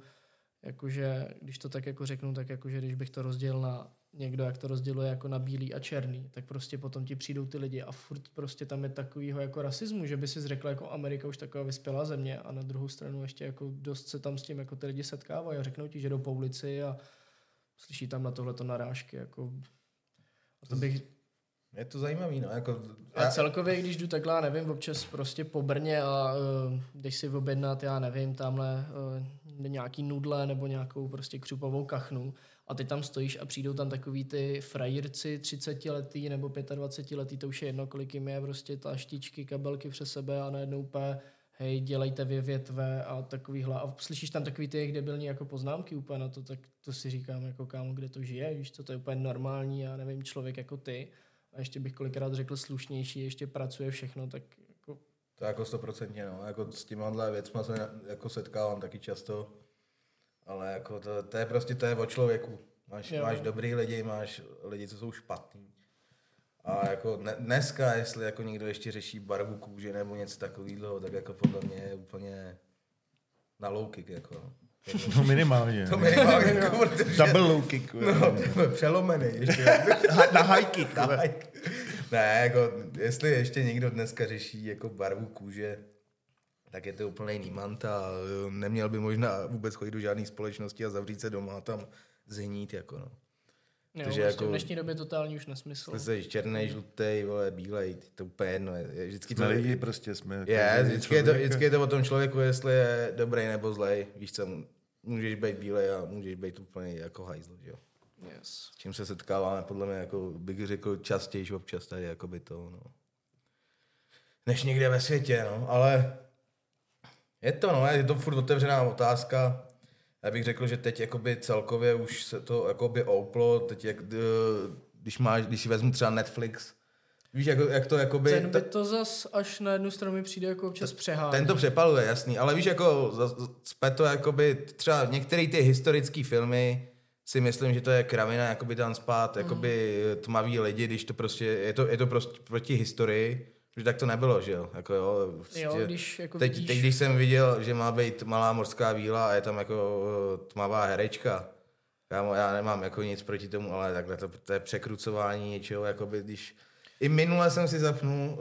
jakože, když to tak jako řeknu, tak jakože když bych to rozdělil na někdo, jak to rozděluje jako na bílý a černý, tak prostě potom ti přijdou ty lidi a furt prostě tam je takovýho jako rasismu, že by si řekl jako Amerika už taková vyspělá země a na druhou stranu ještě jako dost se tam s tím jako ty lidi setkávají a řeknou ti, že jdou po ulici a slyší tam na tohleto narážky, jako a to bych, Je to zajímavý, no. Jako, a celkově, když jdu takhle, nevím, občas prostě po Brně a uh, když si objednat, já nevím, tamhle uh, nějaký nudle nebo nějakou prostě křupovou kachnu a ty tam stojíš a přijdou tam takový ty frajírci 30 letý nebo 25 letý, to už je jedno, kolik jim je, prostě taštičky, kabelky přes sebe a najednou úplně hej, dělejte vy větve a takovýhle. A slyšíš tam takový ty debilní jako poznámky úplně na to, tak to si říkám jako kámo, kde to žije, víš co, to je úplně normální, já nevím, člověk jako ty. A ještě bych kolikrát řekl slušnější, ještě pracuje všechno, tak jako To jako stoprocentně, no. Jako s těmahle věcma se jako setkávám taky často. Ale jako to, to je prostě, to je o člověku. Máš, Jo. máš dobrý lidi, máš lidi, co jsou špatní. A jako ne, dneska, jestli jako někdo ještě řeší barvu kůže nebo něco takového, tak jako podle mě je úplně na low kick, jako. no. No minimálně. To minimálně, jako, protože, Double low kick. no, přelomený ještě. Na high kick. Na like. ne, jako, jestli ještě někdo dneska řeší jako barvu kůže, tak je to úplný nímant a eh, neměl by možná vůbec chodit do žádné společnosti a zavřít se doma a tam zhnít, jako no. jo, Takže prostě jako- v dnešní době totální už nesmysl. Jsi černý, žlutý, vole, bílej, to je úplně jedno. Je, je, vždycky to lidi prostě jsme. je, každý vždycky je, to, vždycky je to o tom člověku, jestli je dobrý nebo zlej. Víš co, můžeš být bílej a můžeš být úplně jako hajzl, že jo. Yes. S čím se setkáváme, podle mě, jako bych řekl, častěji občas tady, jako by to, no. Než někde ve světě, no, ale je to, no, je to furt otevřená otázka. Já bych řekl, že teď jakoby celkově už se to jakoby ouplo, teď jak, eh, když máš, když si vezmu třeba Netflix, víš, jak, jak to jakoby... Ten by to zas až na jednu stranu mi přijde jako občas přehání. Ten to přepaluje, jasný, ale víš, jako z- z- cpe to jakoby třeba některé ty historické filmy si myslím, že to je kravina, jakoby tam spát, jakoby tmaví lidi, když to prostě, je to, je to prostě proti historii, že tak to nebylo, že jo, jako jo, prostě, Jo, když jako teď, vidíš... teď, když jsem viděl, že má být malá morská víla a je tam jako eh, tmavá herečka, Kámo, já nemám jako nic proti tomu, ale takhle to, to je překrucování něčeho, jakoby když... I minule jsem si zapnul,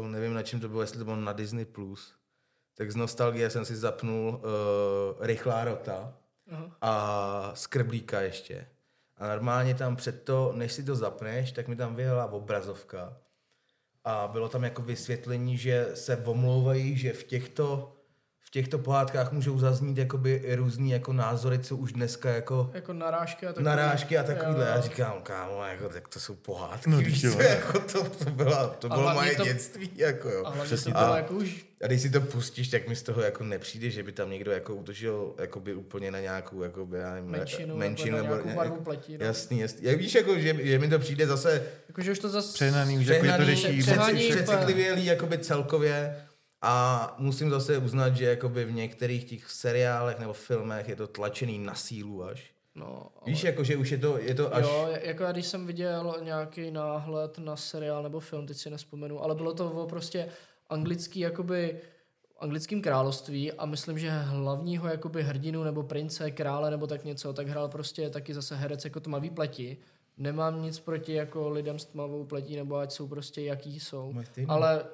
uh, nevím na čem to bylo, jestli to bylo na Disney+, Plus, tak z nostalgie jsem si zapnul uh, Rychlá rota Aha. a Skrblíka ještě. A normálně tam před to, než si to zapneš, tak mi tam vyjela obrazovka. A bylo tam jako vysvětlení, že se omlouvají, že v těchto, v těchto pohádkách můžou zaznít jakoby i různý jako názory, co už dneska jako Jako narážky a takový. narážky a takovýhle. Já říkám, kámo, jako, tak to jsou pohádky, No, no, víš co, jako to, to, byla, to A bylo moje to- dětství, jako jo. A Přesně to bylo tak. jako už... A když si to pustíš, tak mi z toho jako nepřijde, že by tam někdo jako utočil jakoby úplně na nějakou jakoby, já nevím, Menšinu, menšinu nebo ně- barvu pleti, no. Jasný, jasný. Jak víš, jako, že, že mi to přijde zase Jakože už to zase... Přehnaný, už jako je to přehnaný, řeší. přehání přeci- úplně. přecitlivělý jakoby celkově a musím zase uznat, že jakoby v některých těch seriálech nebo filmech je to tlačený na sílu až. No, ale... Víš, jako, že už je to, je to až... Jo, jako já když jsem viděl nějaký náhled na seriál nebo film, teď si nespomenu, ale bylo to o prostě anglický jakoby anglickým království a myslím, že hlavního jakoby hrdinu nebo prince, krále nebo tak něco, tak hrál prostě taky zase herec jako tmavý pleti. Nemám nic proti jako lidem s tmavou pletí, nebo ať jsou prostě jaký jsou. Ale,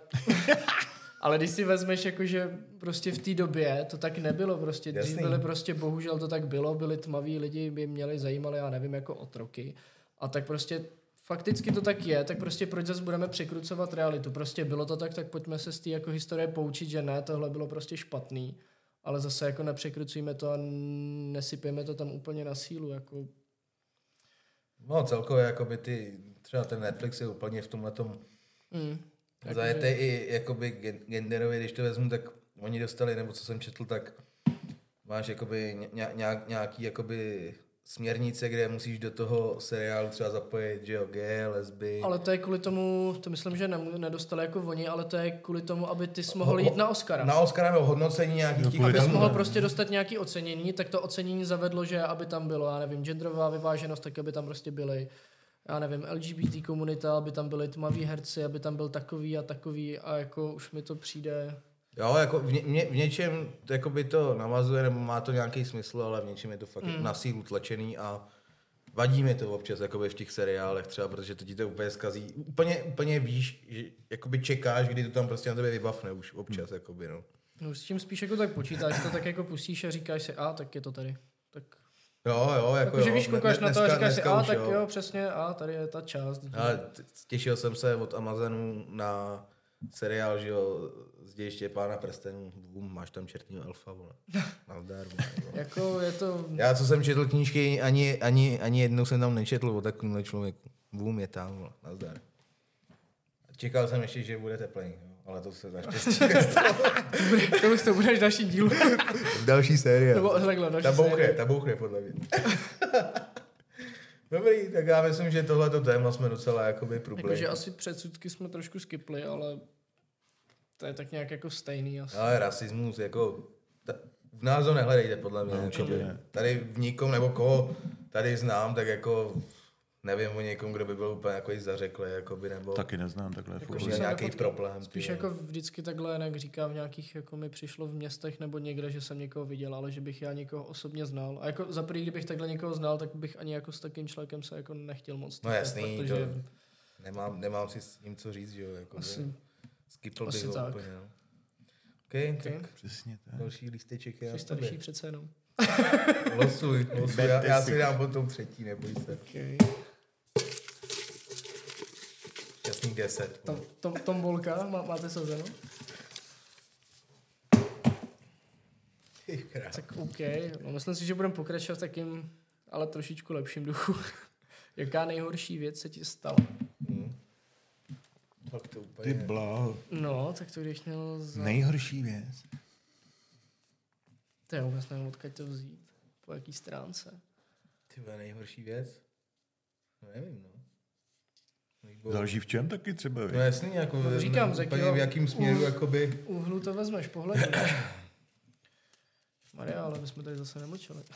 ale když si vezmeš, jakože prostě v té době to tak nebylo prostě. Dřív byly prostě, bohužel to tak bylo, byli tmaví lidi, by měli zajímali, já nevím, jako otroky. A tak prostě fakticky to tak je, tak prostě proč zase budeme překrucovat realitu? Prostě bylo to tak, tak pojďme se z té jako historie poučit, že ne, tohle bylo prostě špatný. Ale zase jako nepřekrucujeme to a nesypeme to tam úplně na sílu. Jako, No celkově, jakoby ty, třeba ten Netflix je úplně v tomhle tom mm, zajetý i jakoby gen- genderově, když to vezmu, tak oni dostali, nebo co jsem četl, tak máš jakoby ně- nějak, nějaký jakoby směrnice, kde musíš do toho seriálu třeba zapojit, že jo, gay, lesby. Ale to je kvůli tomu, to myslím, že nedostali jako oni, ale to je kvůli tomu, aby ty jsi mohl jít na Oscara. Na Oscara nebo hodnocení nějakých těch Abys filmů. mohl prostě dostat nějaký ocenění, tak to ocenění zavedlo, že aby tam bylo, já nevím, genderová vyváženost, tak aby tam prostě byly, já nevím, LGBT komunita, aby tam byly tmaví herci, aby tam byl takový a takový a jako už mi to přijde, Jo, jako v, ně, v něčem jakoby to navazuje, nebo má to nějaký smysl, ale v něčem je to fakt mm. na sílu tlačený a vadí mi to občas jakoby v těch seriálech třeba, protože to ti to úplně zkazí. Úplně, úplně víš, že jakoby čekáš, kdy to tam prostě na tebe vybavne už občas, mm. jakoby, no. no s tím spíš jako tak počítáš, to tak jako pustíš a říkáš si, a tak je to tady. Jo, jo, jako Jakože jo. víš, koukáš na to a říkáš si, a tak jo, přesně, a tady je ta část. Ale těšil jsem se od Amazonu na seriál, že jo, z dějiště pána prstenů. Bum, máš tam čertního elfa, vole. Nazdar, vole. Jako je to, Já, co jsem četl knížky, ani, ani, ani jednou jsem tam nečetl o takovémhle člověku. Boom je tam, vole. nazdar. Čekal jsem ještě, že bude teplej, jo, ale to se naštěstí to už to budeš další díl. Další série. Nebo takhle, další ta bouchne, série. ta bouchne podle mě. Dobrý, tak já myslím, že tohleto téma jsme docela jakoby průbli. Jakože asi předsudky jsme trošku skipli, ale to je tak nějak jako stejný asi. Ale rasismus, jako, ta, v nás ho nehledejte, podle mě. No, určitě jako, ne. tady v nikom, nebo koho tady znám, tak jako nevím o někom, kdo by byl úplně jako zařeklý, jakoby, nebo Taky neznám takhle. Jako, Jako, že nějaký nepotká- problém. Spíš jako vždycky takhle, jak říkám, v nějakých, jako mi přišlo v městech nebo někde, že jsem někoho viděl, ale že bych já někoho osobně znal. A jako za prvý, kdybych takhle někoho znal, tak bych ani jako s takým člověkem se jako nechtěl moc. No jasný, protože to nemám, nemám si s ním co říct, že jo, jako, asi, skipl asi bych ho tak. úplně, no. OK, okay. tak Přesně tak. další lísteček je jsi na starší přece jenom. Losuj, losuj, já, já si. si dám potom třetí, neboj se. Okay. Jasný deset. Tom, tom, tombolka, má, máte sazeno? Ty krás. Tak OK, no, myslím si, že budeme pokračovat v takým, ale trošičku lepším duchu. Jaká nejhorší věc se ti stala? Hm. Fakt to Ty úplně... bláho. No, tak to když měl za... Nejhorší věc. To já vůbec nevím, odkud to vzít. Po jaký stránce. Ty nejhorší věc? No nevím, no. Záleží v čem taky třeba. No víš. jasný, jako No, říkám, z úplně jakého- v jakým směru, u- jakoby... Úhlu to vezmeš, pohledí. Maria, ale my jsme tady zase nemlčeli.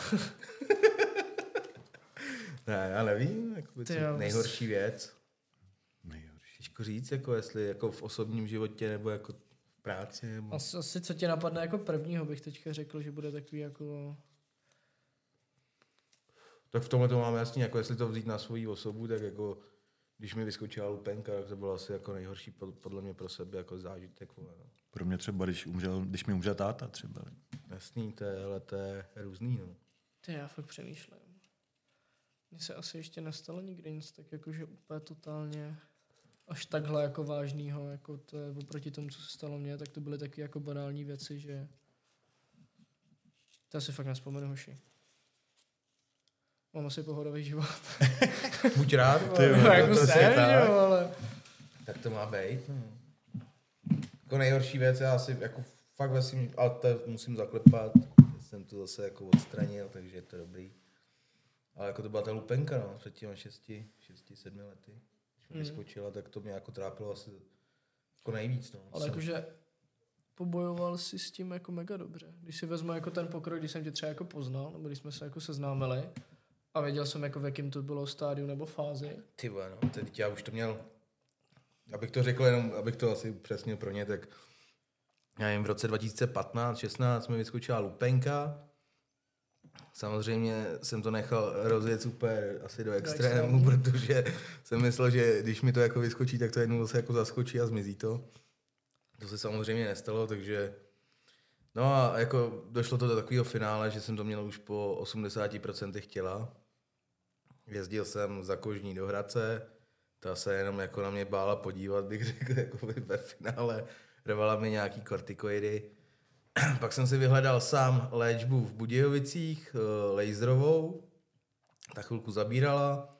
Ne, já nevím, jako Ty co, jo. nejhorší věc. Nejhorší. Těžko říct, jako jestli jako v osobním životě nebo jako v práci. Nebo... Asi, asi co tě napadne jako prvního, bych teďka řekl, že bude takový jako... Tak v tomhle to mám jasně, jako jestli to vzít na svoji osobu, tak jako když mi vyskočila lupenka, tak to bylo asi jako nejhorší pod- podle mě pro sebe jako zážitek. Vole, no. Pro mě třeba, když, umřel, když mi umřel táta třeba. Jasný, to je, ale to je různý. No. Ty já fakt přemýšlím. Mně se asi ještě nestalo nikdy nic tak jakože úplně totálně až takhle jako vážnýho, jako to je oproti tomu, co se stalo mně, tak to byly taky jako banální věci, že to asi fakt nespomenu, hoši. Mám asi pohodový život. Buď rád, Ty vole, jo, No, to- jako to jsem, že tak. jo, ale... Tak to má být. No. Jako nejhorší věc, já asi jako fakt vlastně, ale to musím zaklepat, že jsem to zase jako odstranil, takže je to dobrý. Ale jako to byla ta lupenka, no, před těmi šesti, šesti, sedmi lety. Když mi Mm. vyskočila, tak to mě jako trápilo asi jako nejvíc, no. Ale jakože pobojoval si s tím jako mega dobře. Když si vezmu jako ten pokrok, když jsem tě třeba jako poznal, nebo když jsme se jako seznámili a věděl jsem jako v jakém to bylo stádiu nebo fázi. Ty vole, no, teď já už to měl, abych to řekl jenom, abych to asi přesnil pro ně, tak já nevím, v roce 2015-16 mi vyskočila lupenka. Samozřejmě jsem to nechal rozjet super asi do extrému, extrému. protože jsem myslel, že když mi to jako vyskočí, tak to jednou zase jako zaskočí a zmizí to. To se samozřejmě nestalo, takže no a jako došlo to do takového finále, že jsem to měl už po 80% těla. Jezdil jsem za kožní do Hradce, ta se jenom jako na mě bála podívat, bych řekl, jako ve finále. Rvala mi nějaký kortikoidy. Pak jsem si vyhledal sám léčbu v Budějovicích, eh, laserovou. Ta chvilku zabírala,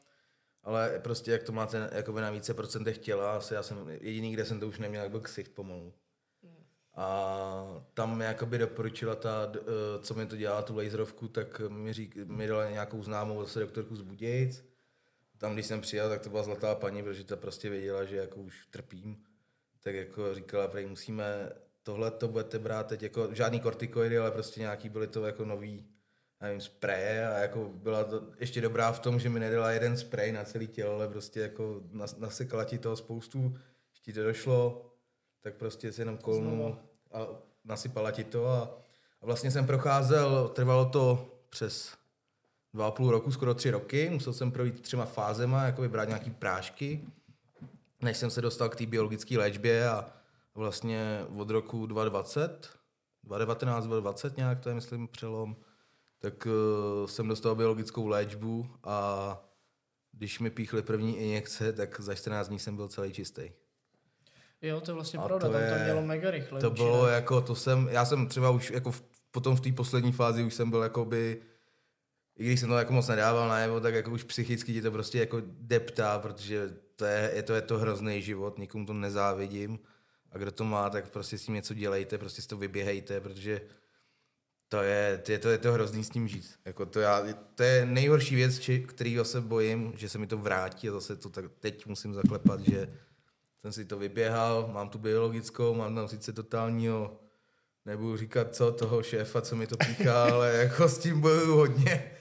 ale prostě jak to máte jakoby na více procentech těla, asi já jsem jediný, kde jsem to už neměl, jak byl ksicht pomalu. A tam jakoby doporučila ta, eh, co mi to dělá, tu laserovku, tak mi, řík, mi dala nějakou známou zase doktorku z Budějic. Tam, když jsem přijel, tak to byla zlatá paní, protože ta prostě věděla, že jako už trpím. Tak jako říkala, prej musíme, tohle to budete brát teď jako žádný kortikoidy, ale prostě nějaký byly to jako nový, nevím, spreje a jako byla to ještě dobrá v tom, že mi nedala jeden sprej na celé tělo, ale prostě jako nas, nasekala ti toho spoustu, ti to došlo, tak prostě si jenom kolnu a nasypala ti to a, a vlastně jsem procházel, trvalo to přes dva a půl roku, skoro tři roky, musel jsem projít třema fázema, jako vybrat nějaký prášky, než jsem se dostal k té biologické léčbě a vlastně od roku 2020, 2019, 2020 nějak, to je myslím přelom, tak uh, jsem dostal biologickou léčbu a když mi píchly první injekce, tak za 14 dní jsem byl celý čistý. Jo, to je vlastně A pravda, to tam to je- mělo mega rychle. To bylo jako, to jsem, já jsem třeba už jako v, potom v té poslední fázi už jsem byl jakoby, i když jsem to jako moc nedával najevo, tak jako už psychicky ti to prostě jako deptá, protože to je, je to, je to hrozný život, nikomu to nezávidím a kdo to má, tak prostě s tím něco dělejte, prostě si to vyběhejte, protože to je, je, to, je to hrozný s tím žít. Jako to, já, to je nejhorší věc, či, kterýho se bojím, že se mi to vrátí a zase to tak teď musím zaklepat, že jsem si to vyběhal, mám tu biologickou, mám tam sice totálního, nebudu říkat co, toho šéfa, co mi to píchá, ale jako s tím bojuju hodně.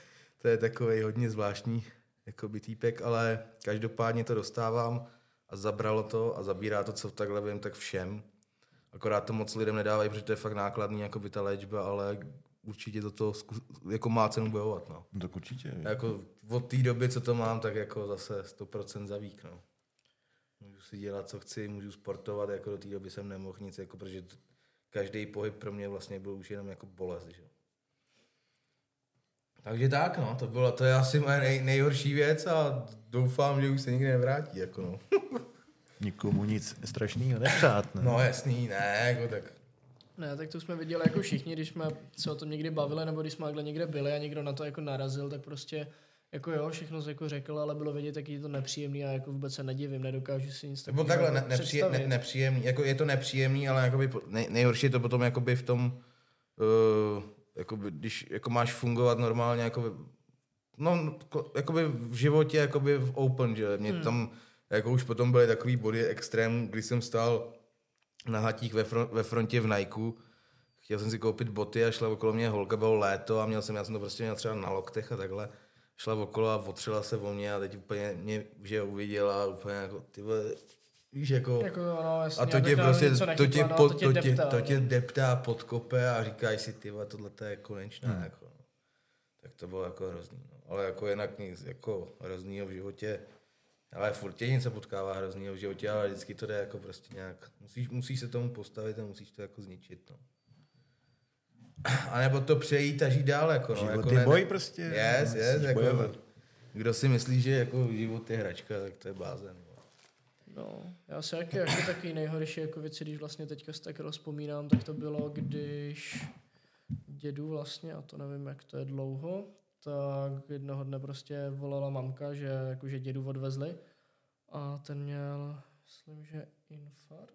To je takový hodně zvláštní jako by týpek, ale každopádně to dostávám a zabralo to a zabírá to, co takhle vím, tak všem. Akorát to moc lidem nedávají, protože to je fakt nákladný, jako by ta léčba, ale určitě to, to zku- jako má cenu bojovat. No. No tak určitě. A Jako od té doby, co to mám, tak jako zase 100% zavík, no. Můžu si dělat, co chci, můžu sportovat, jako do té doby jsem nemohl nic, jako protože každý pohyb pro mě vlastně byl už jenom jako bolest, že? jo. Takže tak, no, to bylo, to je asi moje nej, nejhorší věc a doufám, že už se nikdy nevrátí, jako no. Nikomu nic strašného nepřát, ne? No jasný, ne, jako tak. Ne, tak to jsme viděli jako všichni, když jsme se o tom někdy bavili, nebo když jsme takhle někde byli a někdo na to jako narazil, tak prostě jako jo, všechno se jako řekl, ale bylo vidět, jak je to nepříjemný a jako vůbec se nedivím, nedokážu si nic takového takhle ne, nepříje, ne, nepříjemný, jako je to nepříjemný, ale jakoby nej, nejhorší je to potom jakoby v tom, uh, jakoby, když jako máš fungovat normálně, jakoby, no, ko- jakoby v životě, jakoby v open, že mě hmm. tam, jako už potom byly takový body extrém, kdy jsem stál na hatích ve, front, ve frontě v Nike, chtěl jsem si koupit boty a šla okolo mě holka, bylo léto a měl jsem, já jsem to prostě měl třeba na loktech a takhle. Šla okolo a otřela se o mě a teď úplně mě, že uviděla a úplně jako, ty vole, víš, jako, Jako, no, jasně, a to tě prostě, to tě, nechytla, po, no, to, tě, deptá, to tě no. deptá, podkope a říkáš si, ty vole, tohle to je konečná, Hmm. jako, no. Tak to bylo jako hrozný, no. Ale jako jinak nic, jako hroznýho v životě, ale furt tě něco potkává hroznýho v životě, ale vždycky to jde jako prostě nějak, musíš, musíš se tomu postavit a musíš to jako zničit, no. A nebo to přejít a žít dál, jako, no. Život jako je boj prostě, Yes, no, yes, jako, bojovat. kdo si myslí, že jako život je hračka, tak to je blázen. no. No, já se jak, jako taky nejhorší jako věci, když vlastně teďka si tak rozpomínám, tak to bylo, když dědu vlastně, a to nevím, jak to je dlouho, tak jednoho dne prostě volala mamka, že jakože dědu odvezli a ten měl, myslím, že infarkt,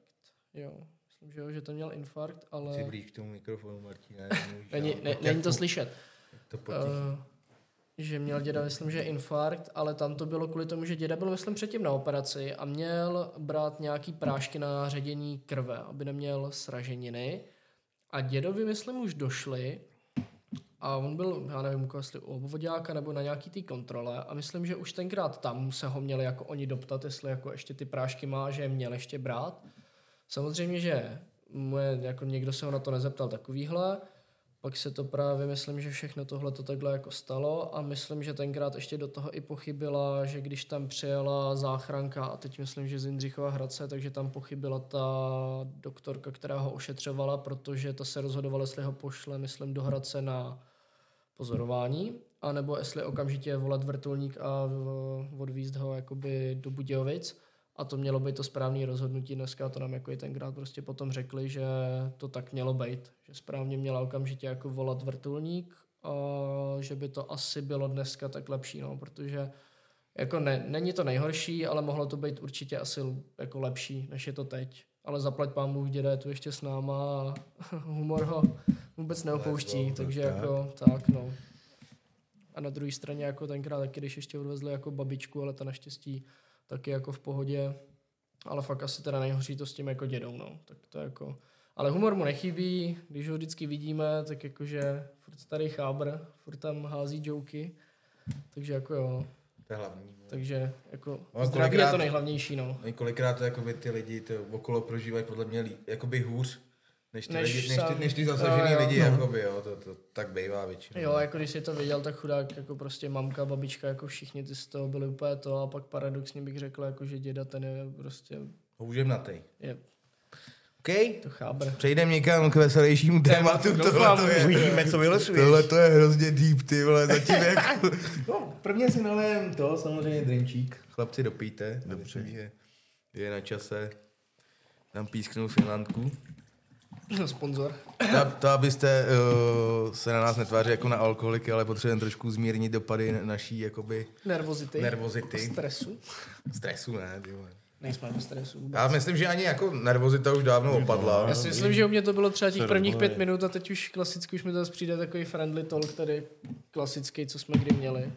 jo, myslím, že jo, že ten měl infarkt, ale Chci blíž k tomu mikrofonu, Martina. není, ne, není to slyšet. To potichu. Uh, že měl děda, myslím, že infarkt, ale tam to bylo kvůli tomu, že děda byl, myslím, předtím na operaci a měl brát nějaký prášky na ředění krve, aby neměl sraženiny. A dědovi, myslím, už došli a on byl, já nevím, jako jestli u obvodáka nebo na nějaký té kontrole a myslím, že už tenkrát tam se ho měli jako oni doptat, jestli jako ještě ty prášky má, že je měl ještě brát. Samozřejmě, že mu je, jako někdo se ho na to nezeptal takovýhle, pak se to právě, myslím, že všechno tohle to takhle jako stalo a myslím, že tenkrát ještě do toho i pochybila, že když tam přijela záchranka a teď myslím, že z Jindřichova Hradce, takže tam pochybila ta doktorka, která ho ošetřovala, protože ta se rozhodovala, jestli ho pošle, myslím, do Hradce na pozorování, anebo jestli okamžitě volat vrtulník a odvízt ho jakoby do Budějovic. A to mělo být to správné rozhodnutí. Dneska to nám jako i tenkrát prostě potom řekli, že to tak mělo být. Že správně měla okamžitě jako volat vrtulník a že by to asi bylo dneska tak lepší, no, protože jako ne, není to nejhorší, ale mohlo to být určitě asi jako lepší, než je to teď. Ale zaplať pán Bůh, děda je tu ještě s náma a humor ho vůbec neopouští, takže tak. jako tak, no. A na druhé straně jako tenkrát taky, když ještě odvezli jako babičku, ale ta naštěstí taky jako v pohodě. Ale fakt asi teda nejhorší to s tím jako dědou, no. Tak to je jako... Ale humor mu nechybí, když ho vždycky vidíme, tak jakože furt starý chábr, furt tam hází joky. Takže jako jo, To je hlavní. no. takže jako No zdraví je to nejhlavnější, no. No i kolikrát to jakoby ty lidi to okolo prožívají podle mě lí, jakoby hůř, než ty, Než lidi, než, ty, než ty zasažený jo. lidi, No. jakoby, jo, to, to, tak bývá většinou. Jo, jako když si to viděl, tak chudák, jako prostě mamka, babička, jako všichni ty z toho byli úplně to a pak paradoxně bych řekl, jako že děda ten je prostě, Hůžem na tej. je OK, to chábr. přejdeme někam k veselějšímu tématu. doufám, Tohle to je, Uvidíme, co vylosuješ. tohle to je hrozně deep, ty vole, zatím jako... No, prvně si nalejem to, samozřejmě drinčík. Chlapci, dopijte. Dobře. Že je na čase. Tam písknu Finlandku. Sponzor. To, to abyste uh, se na nás netvářili jako na alkoholiky, ale potřebujeme trošku zmírnit dopady naší jakoby Nervozity. nervozity. Stresu. Stresu ne, ty vole. Nejsme ve stresu. vůbec. Já myslím, že ani jako nervozita už dávno opadla. Já si myslím, že u mě to bylo třeba těch prvních pět minut a teď už klasicky už mi to zase přijde takový friendly talk tady klasický, co jsme kdy měli.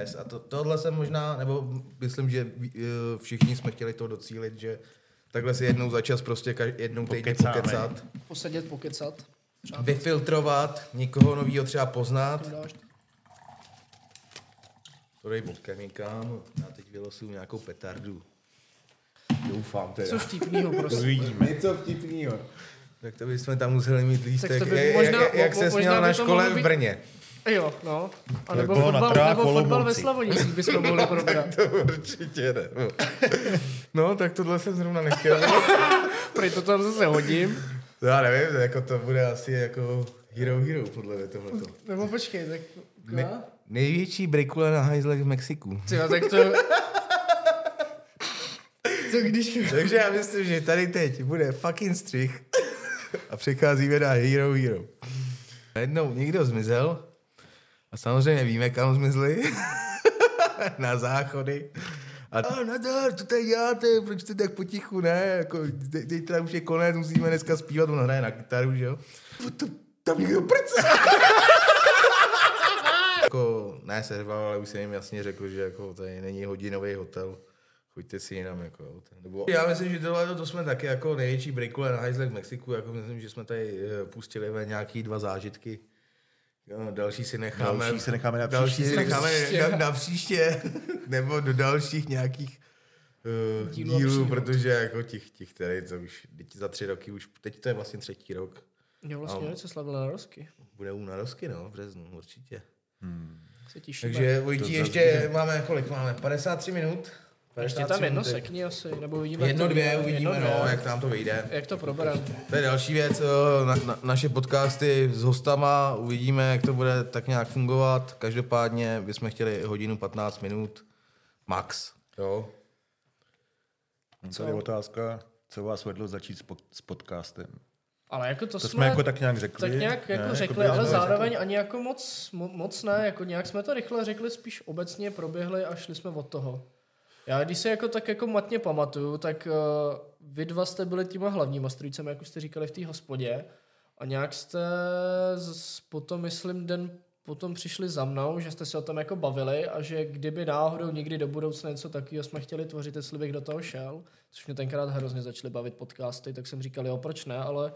Yes, a to, tohle jsem možná, nebo myslím, že uh, všichni jsme chtěli to docílit, že takhle si jednou za čas prostě kaž, jednou týdně Pokecáme. pokecat, Posedět, pokecat. Třeba vyfiltrovat, někoho novýho třeba poznat. to dáš. To dej bodkem někam, já teď vylosuju nějakou petardu. Doufám teda. Co vtipnýho prostě. Uvidíme. Něco vtipného. Tak to bychom tam museli mít lístek, to by jak, možná- jak, jak mo- se směl by na škole v být- Brně. Jo, no. A nebo na fotbal, trách nebo fotbal ve. Slavonicích bychom mohli probrat. To určitě ne. no. No, tak tohle jsem zrovna nechtěl. Prej to tam zase hodím. Já nevím, jako to bude asi jako Hero Hero podle mě tohleto. Nebo počkej, tak... Ne, největší brikule na hajzlech v Mexiku. Tyjo, tak to... To když... Takže já myslím, že tady teď bude fucking střih a přecházíme na Hero Hero. Najednou někdo zmizel a samozřejmě víme, kam zmizli. na záchody. A a nadar, co tady děláte, proč jste tak potichu, ne? Jako, teď, teď teda už je konec, musíme dneska zpívat, on hraje na kytaru, že jo? To, tam někdo prce. jako, ne serval, ale už jsem jim jasně řekl, že jako tady není hodinový hotel. Choďte si jinam, jako, jo. Nebo... Já myslím, že tohle to jsme taky jako největší breakule na hajzlech v Mexiku, jako myslím, že jsme tady eh, pustili ve nějaký dva zážitky, Jo, další si necháme. Další si necháme na další příště. si necháme příště. na, na příště, nebo do dalších nějakých uh, Dílů dílů, protože jako těch, těch tady, co už teď za tři roky, už teď to je vlastně třetí rok, Jo, vlastně něco slavil na rozky. bude u narosky, no, v březnu, určitě. Se těšíme. Takže Vojtí, ještě máme, kolik máme, 53 minut? Ještě 53 tam jedno minutek. sekni asi, nebo uvidíme. jak Jedno, to dvě, uvidíme, Jedno, no, dvě. jak nám to vyjde. Jak to probereme. To je další věc, eh, na, na, naše podcasty s hostama, uvidíme, jak to bude tak nějak fungovat. Každopádně bychom chtěli hodinu 15 minut max. Jo. No, Tady je otázka, co vás vedlo začít s, pod, s podcastem. Ale jako to, To jsme, jsme jako tak nějak řekli. tak nějak jako ne? řekli, byli ale zároveň ani jako moc, mo, moc ne, jako nějak jsme to rychle řekli, spíš obecně proběhli a šli jsme od toho. Já když si jako tak jako matně pamatuju, tak uh, vy dva jste byli těma hlavníma strůjcemi, jak už jste říkali v té hospodě a nějak jste z, potom, myslím, den potom přišli za mnou, že jste se o tom jako bavili a že kdyby náhodou někdy do budoucna něco takového jsme chtěli tvořit, jestli bych do toho šel, což mě tenkrát hrozně začaly bavit podcasty, tak jsem říkal, jo, proč ne, ale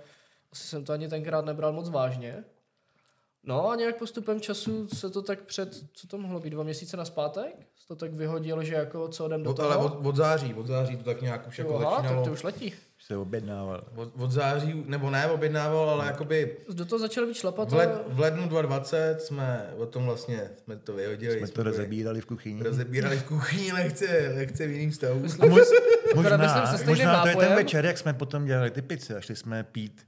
asi jsem to ani tenkrát nebral moc vážně. No a nějak postupem času se to tak před, co to mohlo být, dva měsíce na zpátek? Se to tak vyhodilo, že jako co jdem do Od, toho? ale od, od, září, od září to tak nějak už jako Aha, tak začínalo. to už letí. Se objednával. Od, od září, nebo ne objednával, ale jakoby Do toho začaly být šlapat. v, led, v lednu 2020 jsme o tom vlastně, jsme to vyhodili. Jsme to rozebírali v kuchyni. rozebírali v kuchyni, lehce, lehce v jiným stavu. A mož, Akorát myslím možná, možná to je ten večer, jak jsme potom dělali ty pice a šli jsme pít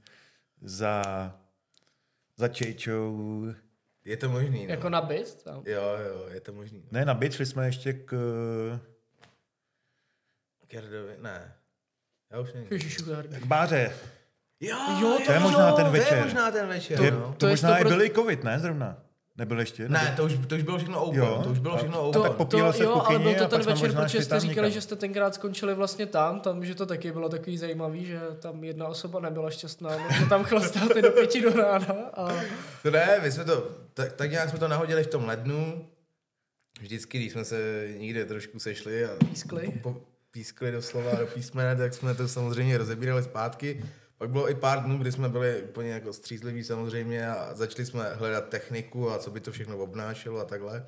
za, za čejčou. Je to možný, no. Jako na byt? Tam. Jo, jo, je to možný. No. Ne, na byt šli jsme ještě k... Kerdovi, ne. Já už nevím. Ježišu, k báře. Jo, Jo, to je možná ten To je večer. možná ten večer, To, je, no. to, To je možná i 100%. byl i covid, ne zrovna? Nebyl ještě? Ne, to už, to už bylo všechno open, Jo. to už bylo všechno open. tak To, popíjel to se v jo, ale kuchyni byl a to ten večer, protože jste říkali, že jste tenkrát skončili vlastně tam, tam, že to taky bylo takový zajímavý, že tam jedna osoba nebyla šťastná, no, že tam chlastáte do pěti do rána a To ne, my jsme to, tak, tak nějak jsme to nahodili v tom lednu. Vždycky, když jsme se někde trošku sešli a Pískli. Po, po, pískli doslova do písmene, tak jsme to samozřejmě rozebírali zpátky. Pak bylo i pár dnů, kdy jsme byli úplně jako střízliví samozřejmě a začali jsme hledat techniku a co by to všechno obnášelo a takhle.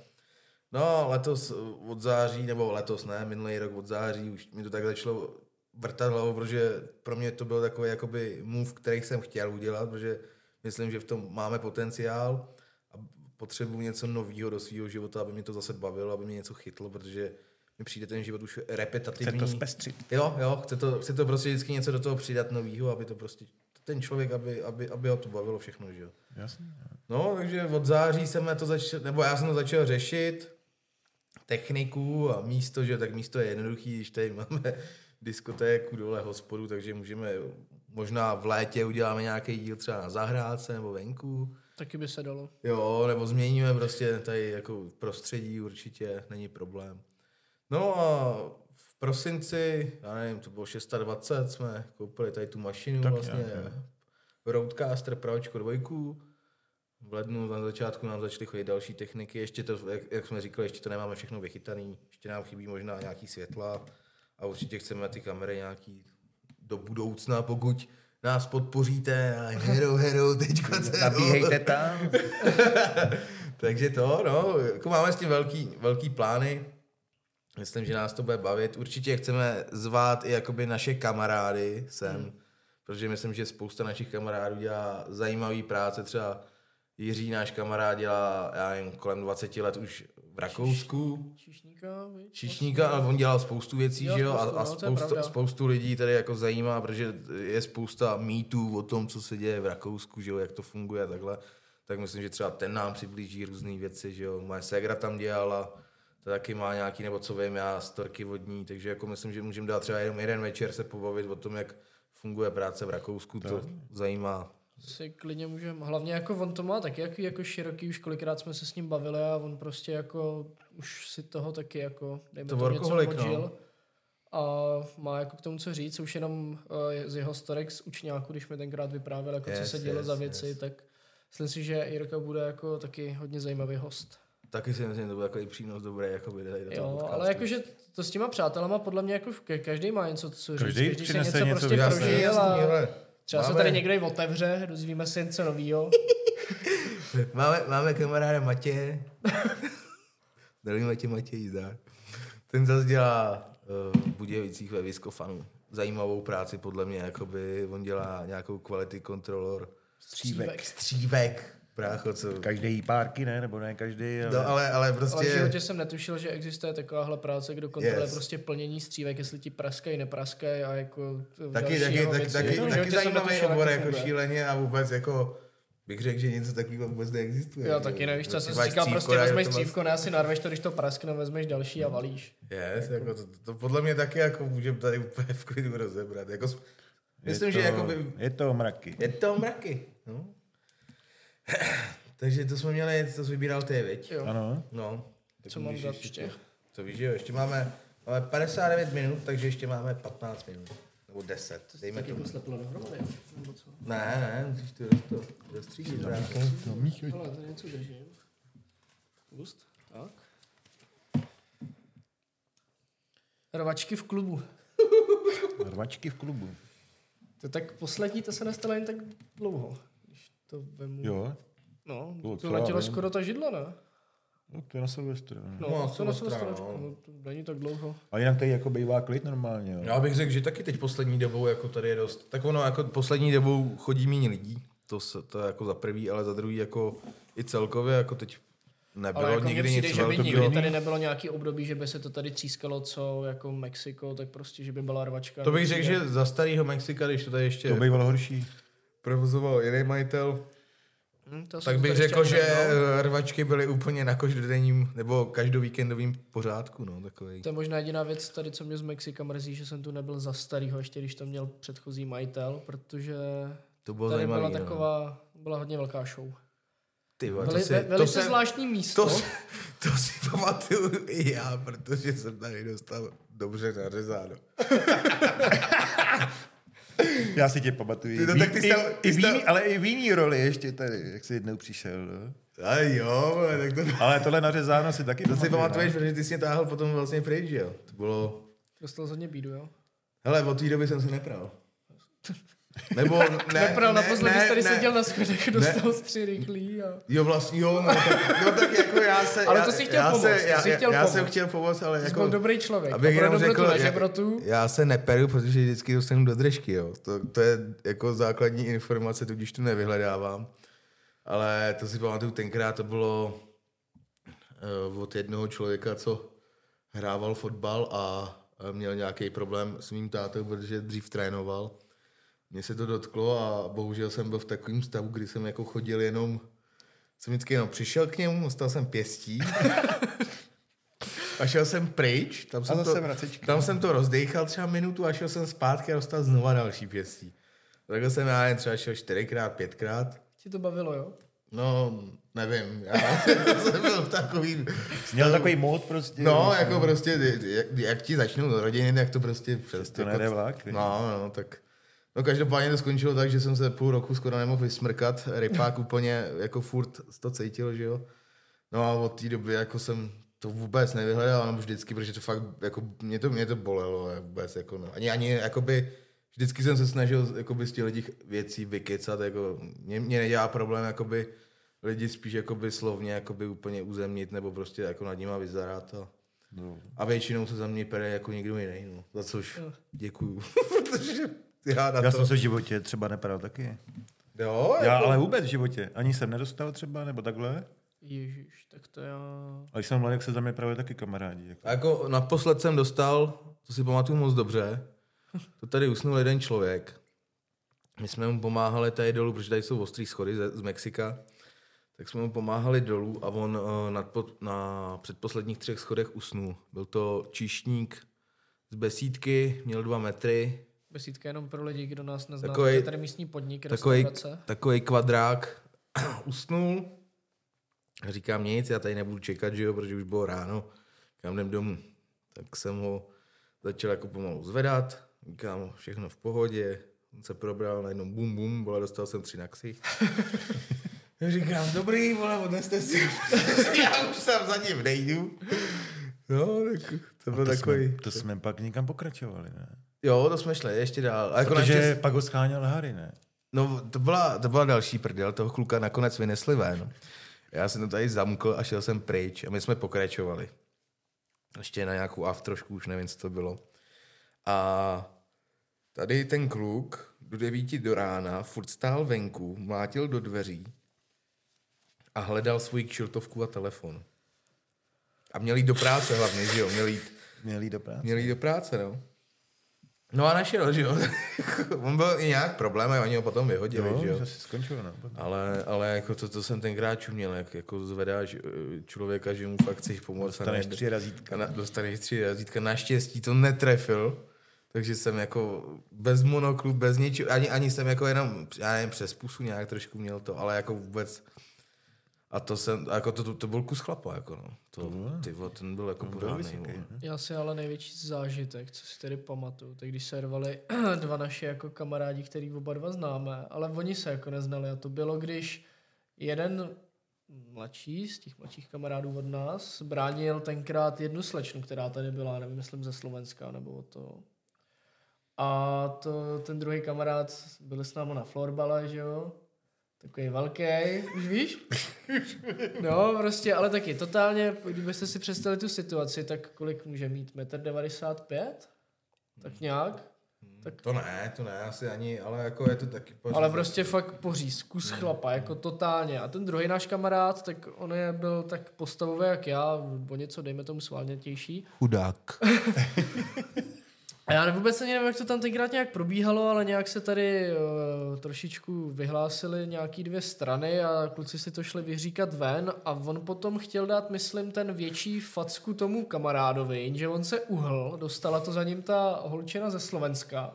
No, letos od září, nebo letos ne, minulý rok od září už mi to tak začalo vrtat hlavou, protože pro mě to byl takový jakoby move, který jsem chtěl udělat, protože myslím, že v tom máme potenciál a potřebuji něco nového do svého života, aby mě to zase bavilo, aby mě něco chytlo, protože mi přijde ten život už Chce repetitivní. to zpestřit. Jo, jo, chce to, chce to prostě vždycky něco do toho přidat nového, aby to prostě ten člověk, aby, aby, aby ho to bavilo všechno, že jo. Jasně. No, takže od září jsem to začal, nebo já jsem to začal řešit, techniku a místo, že tak místo je jednoduchý, když tady máme diskotéku dole hospodu, takže můžeme, možná v létě uděláme nějaký díl třeba na zahrádce nebo venku, taky by se dalo. jo, nebo změníme prostě tady jako prostředí určitě, není problém. No a v prosinci, já nevím, to bylo 620, jsme koupili tady tu mašinu Tak vlastně, nějak. Roadcaster Pročko dvojku. V lednu na začátku nám začaly chodit další techniky, ještě to, jak, jak jsme říkali, ještě to nemáme všechno vychytaný, ještě nám chybí možná nějaký světla a určitě chceme ty kamery nějaký do budoucna, pokud nás podpoříte a hero, hero, teďka se... Nabíhejte tam. Takže to, no, jako máme s tím velký, velký plány. Myslím, že nás to bude bavit. Určitě chceme zvát i jakoby naše kamarády sem, hmm. protože myslím, že spousta našich kamarádů dělá zajímavý práce. Třeba Jiří, náš kamarád, dělá, já nevím, kolem 20 let už v Rakousku. Číšníka, viď? Čišníka, ale on dělal spoustu věcí, Dělal že jo? A, spoustu, a no, je spousta, pravda. spoustu lidí tady jako zajímá, protože je spousta mýtů o tom, co se děje v Rakousku, že jo, jak to funguje a takhle. Tak myslím, že třeba ten nám přiblíží různé věci, že jo. Moje ségra tam dělala, to taky má nějaký, nebo co vím já, storky vodní, takže jako myslím, že můžeme dát třeba jenom jeden večer se pobavit o tom, jak funguje práce v Rakousku, to zajímá. Si klidně můžeme, hlavně jako on to má taky jako, jako široký, už kolikrát jsme se s ním bavili a on prostě jako už si toho taky jako, dejme To to, něco workoholik, no. A má jako k tomu co říct, už jenom uh, z jeho storek z učňáku, když mi tenkrát vyprávěl, jako Yes, co se dělo yes, za věci, yes. tak myslím si, že Jirka bude jako taky hodně zajímavý host. Taky si myslím, že to bude takový přínos dobrý, jako by tady do toho Jo, podcastu. ale jakože to s těma přátelama podle mě jako ka- každý má něco, co říct, Každý každý si přinese něco něco prostě prožil jasný, a ale Třeba se Máme- tady někdo i otevře, dozvíme se něco novýho. Máme, máme kamaráda Matěje. Zdravíme tě Matěj, zdar. Ten zase dělá uh, v Budějovicích ve Viskofanu. Zajímavou práci podle mě, jakoby on dělá nějakou quality controller. Střívek. Střívek. Brácho, co... Každý párky, ne? Nebo ne každý, ale... No, ale, ale Ale v prostě... životě jsem netušil, že existuje takováhle práce, kdo kontroluje Yes. prostě plnění střívek, jestli ti praskají, nepraskají a jako Taky, taky, taky, taky, životě taky jsem zajímavý obor to jako šíleně a vůbec jako bych řekl, že něco takového vůbec neexistuje. Jo, taky nevíš, co Prostě jsem si říkal, prostě vezmeš střívko, ne si narveš to, když to praskne, vezmeš další a valíš. Yes, jako to, to, to, podle mě taky jako můžeme tady úplně v klidu rozebrat. Jako, myslím, je že to, jako by, Je to mraky. je to mraky. No. Takže to jsme měli, to jsi vybíral ty, viď? Jo. Ano. No. tak Co mám dát ještě? To víš, jo, ještě máme, máme 59 minut, takže ještě máme 15 minut. Nebo 10, dejme Tak tomu. jako sleplo dohromady, nebo co? Ne, ne, musíš to to dostřížit. brácho. Ale to něco držím. Pust, tak. Rvačky v klubu. Rvačky v klubu. To tak poslední, to se nestalo jen tak dlouho. To vemu. Jo. No, To to letěla vím. skoro ta židla, ne? No, to je na Silvestru. ne? No, No, to na Silvestra, no. no. to není tak dlouho. A jinak tady jako bývá klid normálně, jo. Já bych řekl, že taky teď poslední dobou jako tady je dost. Tak ono jako poslední dobou chodí méně lidí. To, se, to je jako za prvý, ale za druhý jako i celkově jako teď nebylo Ale jako nikdy přijde, nic že by nikdy tady nebylo nějaký období, že by se to tady třískalo, co jako Mexiko, tak prostě, že by byla rvačka. To bych řekl, že za starého Mexika, když to tady ještě To bývalo horší. Provozoval jiný majitel, Hm, to tak bych řekl, že eh, rvačky byly úplně na každodenním nebo každovíkendovým pořádku. No, takový. To je možná jediná věc tady, co mě z Mexika mrzí, že jsem tu nebyl za starýho, ještě když to měl předchozí majitel, protože To bylo tady byla. No. taková, byla hodně velká show. Ty, vole, to, si, ve, to, velice jsem, zvláštní místo. to, si- to si pamatuju i já, protože jsem tady dostal dobře nařezáno. Já si tě pamatuju. Ty to Ví- tak ty jsi tam- i, ty i jsi v tam- jiný, ale i v jiný roli ještě tady, jak jsi jednou přišel. No? A jo, tak to, Ale tohle nařezáno si taky to si pamatuješ, protože ty jsi mě táhl potom vlastně pryč, že jo? To bylo... Dostal hodně bídu, jo? Hele, od té doby jsem se nepral. Nebo ne, Nepral, ne, naposledy ne, jsi tady ne. seděl na schodech, dostal stři rychlý a... Jo, vlastně, jo, no tak, no, tak jako já se... Ale já, to jsi chtěl já pomoct, Se, já, jsi chtěl já, já jsem pomoct. chtěl pomoct, ale Jsi jako... byl dobrý člověk. Abych a pro dobrotu řekl, na já, žebrotu, já se neperu, protože vždycky dostanu do držky, jo. To, to je jako základní informace, tudíž tu nevyhledávám. Ale to si pamatuju, tenkrát to bylo uh, od jednoho člověka, co hrával fotbal a a měl nějaký problém s mým tátou, protože dřív trénoval. Mně se to dotklo a bohužel jsem byl v takovém stavu, kdy jsem jako chodil jenom, jsem vždycky jenom přišel k němu, dostal jsem pěstí a šel jsem pryč, tam jsem, to, tam jsem to rozdechal třeba minutu a šel jsem zpátky a dostal znova další pěstí. Takhle jsem já jen třeba šel čtyřikrát, pětkrát. ti to bavilo, jo? No, nevím, já jsem byl v takovým... Měl takový mód prostě. No, jako prostě, jak, jak ti začnou rodiny, tak to prostě přes To nejde vlak? No, no, tak... No každopádně to skončilo tak, že jsem se půl roku skoro nemohl vysmrkat. Rypák úplně jako furt to cítil, že jo. No a od té doby jako jsem to vůbec nevyhledal, nebo vždycky, protože to fakt, jako mě to, mě to bolelo vůbec, jako no. Ani, ani, jakoby, vždycky jsem se snažil jakoby z těch věcí vykecat, jako mě, mě nedělá problém, jakoby lidi spíš jakoby slovně jakoby úplně uzemnit, nebo prostě jako nad nima vyzarat a, No. a většinou se za mě pere jako někdo jiný, no. Za což děkuju, protože já na Já to... jsem se v životě třeba nepadal taky. Jo, Já jako... ale vůbec v životě. Ani jsem nedostal třeba, nebo takhle. Ježíš, tak to já... A když jsem mladý, jak se za mě právě taky kamarádi. Jako. A jako naposled jsem dostal, to si pamatuju moc dobře, to tady usnul jeden člověk. My jsme mu pomáhali tady dolů, protože tady jsou ostrý schody ze, z Mexika, tak jsme mu pomáhali dolů a on uh, na, na předposledních třech schodech usnul. Byl to číšník z besídky, měl dva metry, Besídka jenom pro lidi, kdo nás nezná. Takovej- to je tady místní podnik, takový, restaurace. takový kvadrák usnul. A říkám nic, já tady nebudu čekat, že jo, protože už bylo ráno. Kam jdem domů. Tak jsem ho začal jako pomalu zvedat. Říkám, všechno v pohodě. On se probral, najednou bum bum, vole, dostal jsem tři na ksich. Říkám, dobrý, vole, odneste si. já už tam za ním nejdu. No, tak to byl to, takový. jsme, to jsme pak někam pokračovali, ne? Jo, to jsme šli ještě dál. A jako Protože naštěstí- pak ho scháněl Harry, ne? No, to byla, to byla další prdel, toho kluka nakonec vynesli ven. Já jsem to tady zamkl a šel jsem pryč a my jsme pokračovali. Ještě na nějakou aftrošku, už nevím, co to bylo. A tady ten kluk do devíti do rána furt stál venku, mlátil do dveří a hledal svůj kšiltovku a telefon. A měl jít do práce hlavně, že jo? Měl jít, Měl jít do práce. měl jít do práce, no. No a našel, že jo? On byl i nějak problém a oni ho potom vyhodili, Jo, že jo? si skončil, no. Ale, ale jako to, to jsem tenkrát čuměl, jak jako zvedáš eh, člověka, že mu fakt chceš pomoct. Dostaneš ne- tři razítka. Na, dostaneš tři razítka. Naštěstí to netrefil, takže jsem jako bez monoklu, bez ničeho, ani, ani jsem jako jenom, já nevím, přes pusu nějak trošku měl to, ale jako vůbec a to jsem, jako to, to, to byl kus chlapa, jako no. To, ty, ten byl jako Byl pořádný. Já si ale největší zážitek, co si tedy pamatuju, tak když se rvali dva naši jako kamarádi, který oba dva známe, ale oni se jako neznali a to bylo, když jeden mladší z těch mladších kamarádů od nás bránil tenkrát jednu slečnu, která tady byla, nevím, myslím ze Slovenska nebo o to. A to, ten druhý kamarád byl s námi na florbale, že jo? Takový velký, už víš? No, prostě, ale taky totálně, kdybyste si představili tu situaci, tak kolik může mít? 1,95 m? Tak nějak? Tak, To ne, to ne, asi ani, ale jako je to taky pořád. ale prostě fakt poříz, kus chlapa, jako totálně. A ten druhý náš kamarád, tak on je byl tak postavový jak já, o něco, dejme tomu svalnětější. chudák. A já vůbec ani nevím, jak to tam tenkrát nějak probíhalo, ale nějak se tady uh, trošičku vyhlásily nějaký dvě strany a kluci si to šli vyříkat ven a on potom chtěl dát, myslím, ten větší facku tomu kamarádovi, jenže on se uhl, dostala to za ním ta holčina ze Slovenska.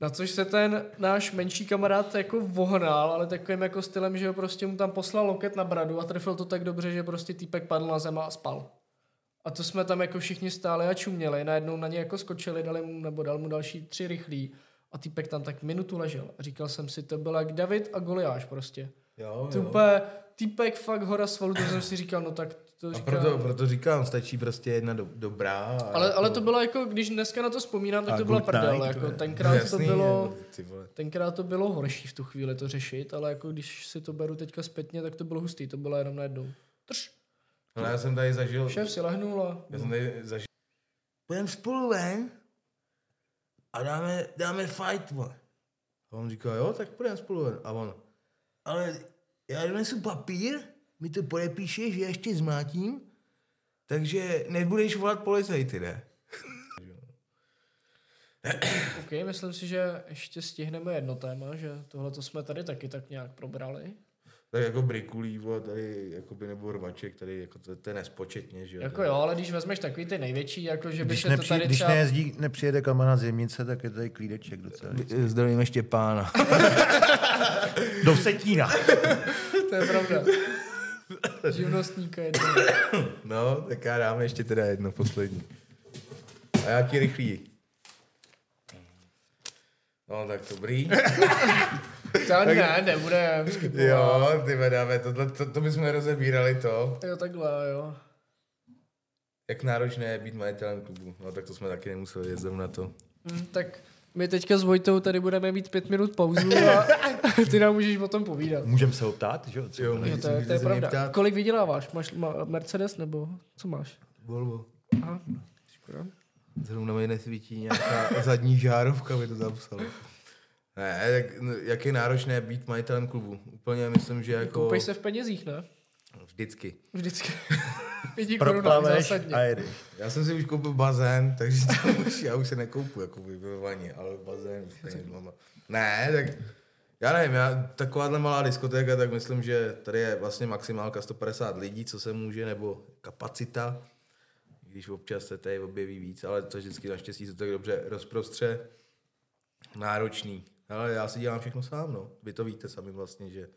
Na což se ten náš menší kamarád jako vohnal, ale takovým jako stylem, že prostě mu tam poslal loket na bradu a trefil to tak dobře, že prostě týpek padl na zem a spal. A to jsme tam jako všichni stáli a čuměli, najednou na ně jako skočili, dali mu, nebo dal mu další tři rychlí a týpek tam tak minutu ležel. A říkal jsem si, to byl jak David a Goliáš prostě. Jo, To úplně, týpek fakt hora svalu, to jsem si říkal, no tak to A říkám. proto, proto říkám, stačí prostě jedna do, dobrá. A Ale, jako, ale to bylo jako, když dneska na to vzpomínám, tak A to byla prdel, night, jako to je- tenkrát to Jasný, bylo, jako Ty vole. tenkrát to bylo horší v tu chvíli to řešit, ale jako když si to beru teďka zpětně, tak to bylo hustý, to bylo jenom najednou. Trš, Ale já jsem tady zažil... šéf si lehnul a... Já jsem tady zažil... Půjdeme spolu ven a dáme, dáme fight, vole. A on říká, jo, tak půjdeme spolu ven. A on, ale já donesu papír, mi to podepíšeš, že ještě zmátím, takže nebudeš volat policajty, ne? OK, myslím si, že ještě stihneme jedno téma, že tohle to jsme tady taky tak nějak probrali. Tak jako brikulí, vole, tady, jakoby, nebo rvaček, tady, jako to, to je nespočetně, že jo. Jako jo, ale když vezmeš takový ty největší, jako že by Když, se to tady když třeba... nejezdí, nepřijede kamarád z Jemnice, tak je tady klídeček docela. Zdravíme Štěpána. Do Setína. To je pravda. Živnostníka jedno. No, tak já dáme ještě teda jedno poslední. A já ti rychlý. No, tak dobrý. To ne, nebude. jo, ty dáme, to, to, to, to bychom rozebírali to, Jo, takhle, jo. jak náročné je být majitelem klubu. No, tak to jsme taky nemuseli jezdit na to. Hm, tak my teďka s Vojtou tady budeme mít pět minut pauzu a ty nám můžeš o tom povídat. Můžeme se ho ptát, že jo? Co? Jo, Jo, můžete- to, je, to je pravda. ptát. Kolik vyděláváš? Máš ma- Mercedes nebo co máš? Volvo. Aha, škoda. Zrovna mi nesvítí nějaká zadní žárovka, by to zapsalo. Ne, tak no, jak je náročné být majitelem klubu. Úplně myslím, že jako Koupej se v penězích, ne? vždycky. Vždycky. Pěti korunách zásadně. a jedeš. Já jsem si už koupil bazén, takže to už, já už se nekoupu jako vybavování, ale bazén stejně mama. Ne, tak já nevím, já, takováhle malá diskotéka, tak myslím, že tady je vlastně maximálka 150 lidí, co se může, nebo kapacita, i když občas se tady objeví víc, ale to vždycky naštěstí se tak dobře rozprostře. Náročný. Ale já si dělám všechno sám, no. Vy to víte sami vlastně, že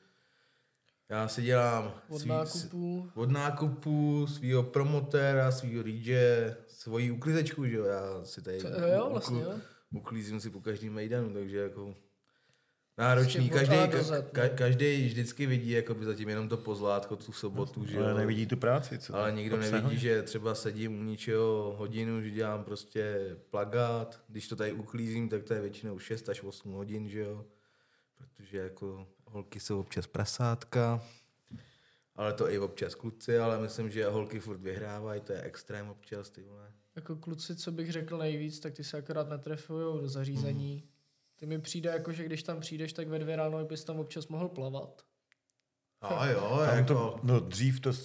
já si dělám Od svý- nákupu. od nákupu, svého promotéra, svého DJ, svoji uklizečku, že jo, já si tady To- jo, vlastně, jo. uklízím si po každém mejdanu, takže jako náročný. Každý, ka, no. každý vždycky vidí jakoby zatím jenom to pozlátko, tu sobotu, že Ale nevidí tu práci, co Ale nikdo obsahuje. nevidí, že třeba sedím u ničeho hodinu, že dělám prostě plagát. Když to tady uklízím, tak to je většinou 6 až 8 hodin, že jo. Protože jako holky jsou občas prasátka, ale to i občas kluci, ale myslím, že holky furt vyhrávají, to je extrém občas, ty vole. Jako kluci, co bych řekl nejvíc, tak ty se akorát netrefují do zařízení. Ty mi přijde jako, že když tam přijdeš, tak ve dvě ráno bys tam občas mohl plavat. A jo, Tam jako... to, no dřív to, To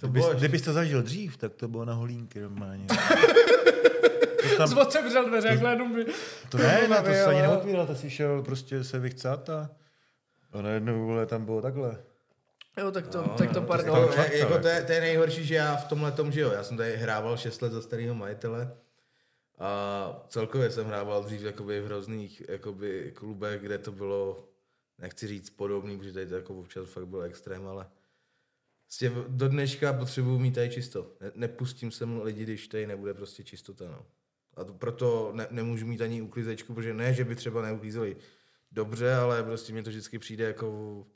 to kdybys, bylo- kdybys to zažil dřív, tak to bylo na holínky normálně. to, tam, Otevřel dveře, jak jenom by... to ne, ne, to se ani neotvíral, to si šel prostě se vychcat a, a najednou vole, tam bylo takhle. Jo, tak to, No, tak to no, pardon. No, fakt, jako to, je, to je nejhorší, že já v tomhle tom, že jo, já jsem tady hrával 6 let za starého majitele a celkově jsem hrával dřív jakoby v hrozných jakoby klubech, kde to bylo, nechci říct podobný, protože tady to jako občas fakt byl extrém, ale prostě do dneška potřebuji mít tady čisto. Ne, nepustím sem lidi, když tady nebude prostě čistota, no. A to, proto ne, nemůžu mít ani uklízečku, protože ne, že by třeba neuklízeli dobře, ale prostě mě to vždycky přijde jako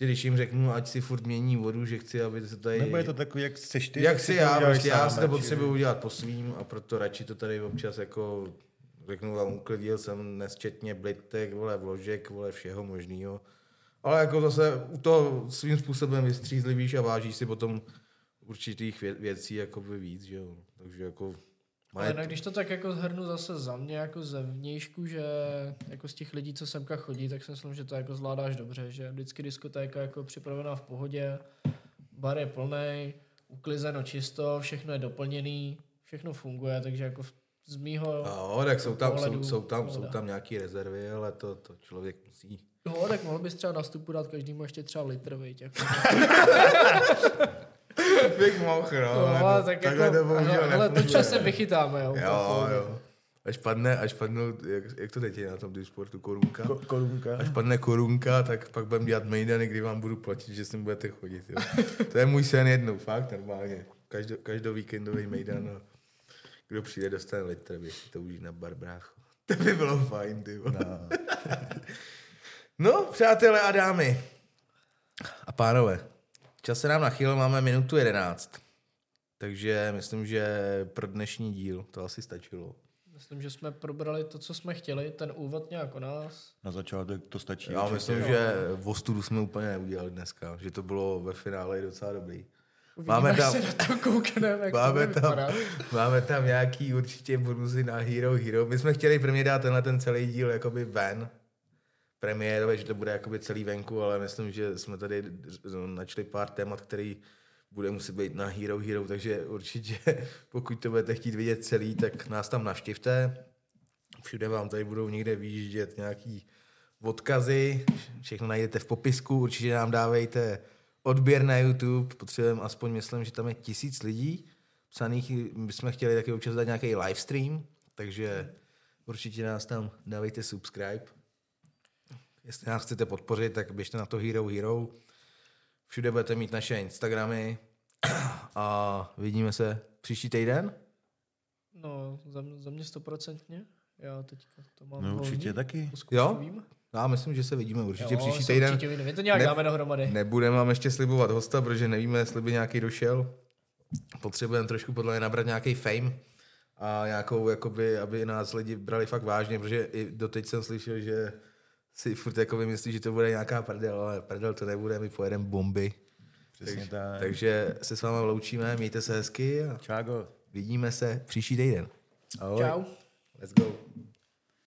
Prostě když jim řeknu, ať si furt mění vodu, že chci, aby se tady... Nebo je to takový, jak seš ty? jak si já, prostě já si to potřebuji udělat po svým a proto radši to tady občas jako řeknu vám, uklidil jsem nesčetně blitek, vole, vložek, vole, všeho možného. Ale jako zase u toho svým způsobem vystřízlivíš a vážíš si potom určitých vě- věcí jakoby víc, že jo. Takže jako... Ale jinak, když to tak jako zhrnu zase za mě, jako ze vnějšku, že jako z těch lidí, co semka chodí, tak si myslím, že to jako zvládáš dobře, že vždycky diskotéka jako připravená v pohodě, bar je plný, uklizeno čisto, všechno je doplněný, všechno funguje, takže jako z mýho Jo, tak jsou tam, jsou, pohledu jsou tam, jsou tam nějaké rezervy, ale to, to člověk musí Jo, tak mohl bys třeba na vstupu dát každému ještě třeba litr, viď, jako. Bych mohl, no. No, ale tak takhle jako, to bohužel ale, ale to nefunguje. časem vychytáme, jo. Jo, jo. Až padne, až padnou, jak, jak to teď je na tom sportu, korunka? Ko- korunka. Až padne korunka, tak pak budeme dělat mejdany, kdy vám budu platit, že s ním budete chodit. Jo. To je můj sen jednou, fakt normálně. Každo, každou víkendový mejdan a kdo přijde, dostane litr, si to užít na bar, brácho. To by bylo fajn, ty. No. No, přátelé a dámy a pánové, čas se nám nachýl, máme minutu 11. Takže myslím, že pro dnešní díl to asi stačilo. Myslím, že jsme probrali to, co jsme chtěli, ten úvod nějak o nás. Na začátek to stačí. Já určitě. myslím, že v ostudu jsme úplně neudělali dneska, že to bylo ve finále docela dobrý. Uvidíme, Máme tam- se na to koukneme, jak to Máme bude tam, máme tam nějaký určitě bonusy na Hero Hero. My jsme chtěli prvně dát tenhle ten celý díl jakoby ven, premiérově, že to bude jakoby celý venku, ale myslím, že jsme tady načli pár témat, který bude muset být na Hero Hero, takže určitě, pokud to budete chtít vidět celý, tak nás tam navštivte. Všude vám tady budou někde výjíždět nějaký odkazy, všechno najdete v popisku, určitě nám dávejte odběr na YouTube, potřebujeme aspoň, myslím, že tam je tisíc lidí psaných, my jsme chtěli taky občas dát nějaký livestream, takže určitě nás tam dávejte subscribe. Jestli nás chcete podpořit, tak běžte na to Hero Hero. Všude budete mít naše Instagramy a vidíme se příští týden. No, za, mě- za mě stoprocentně. Já teďka to mám No určitě volný. taky. Jo? Vím. Já myslím, že se vidíme určitě Jo, příští týden. Určitě vidíme. My to nějak Ne- dáme dohromady. Nebudeme vám ještě slibovat hosta, protože nevíme, jestli by nějaký došel. Potřebujeme trošku podle mě nabrat nějaký fame a nějakou, jakoby, aby nás lidi brali fakt vážně, protože i doteď jsem slyšel, že si furt jakoby myslí, že to bude nějaká prdel, ale prdel to nebude, my pojedeme bomby. Přesně Takže, tak. takže se s vámi loučíme, mějte se hezky a Čágo. vidíme se příští týden. Ahoj. Čau. Let's go.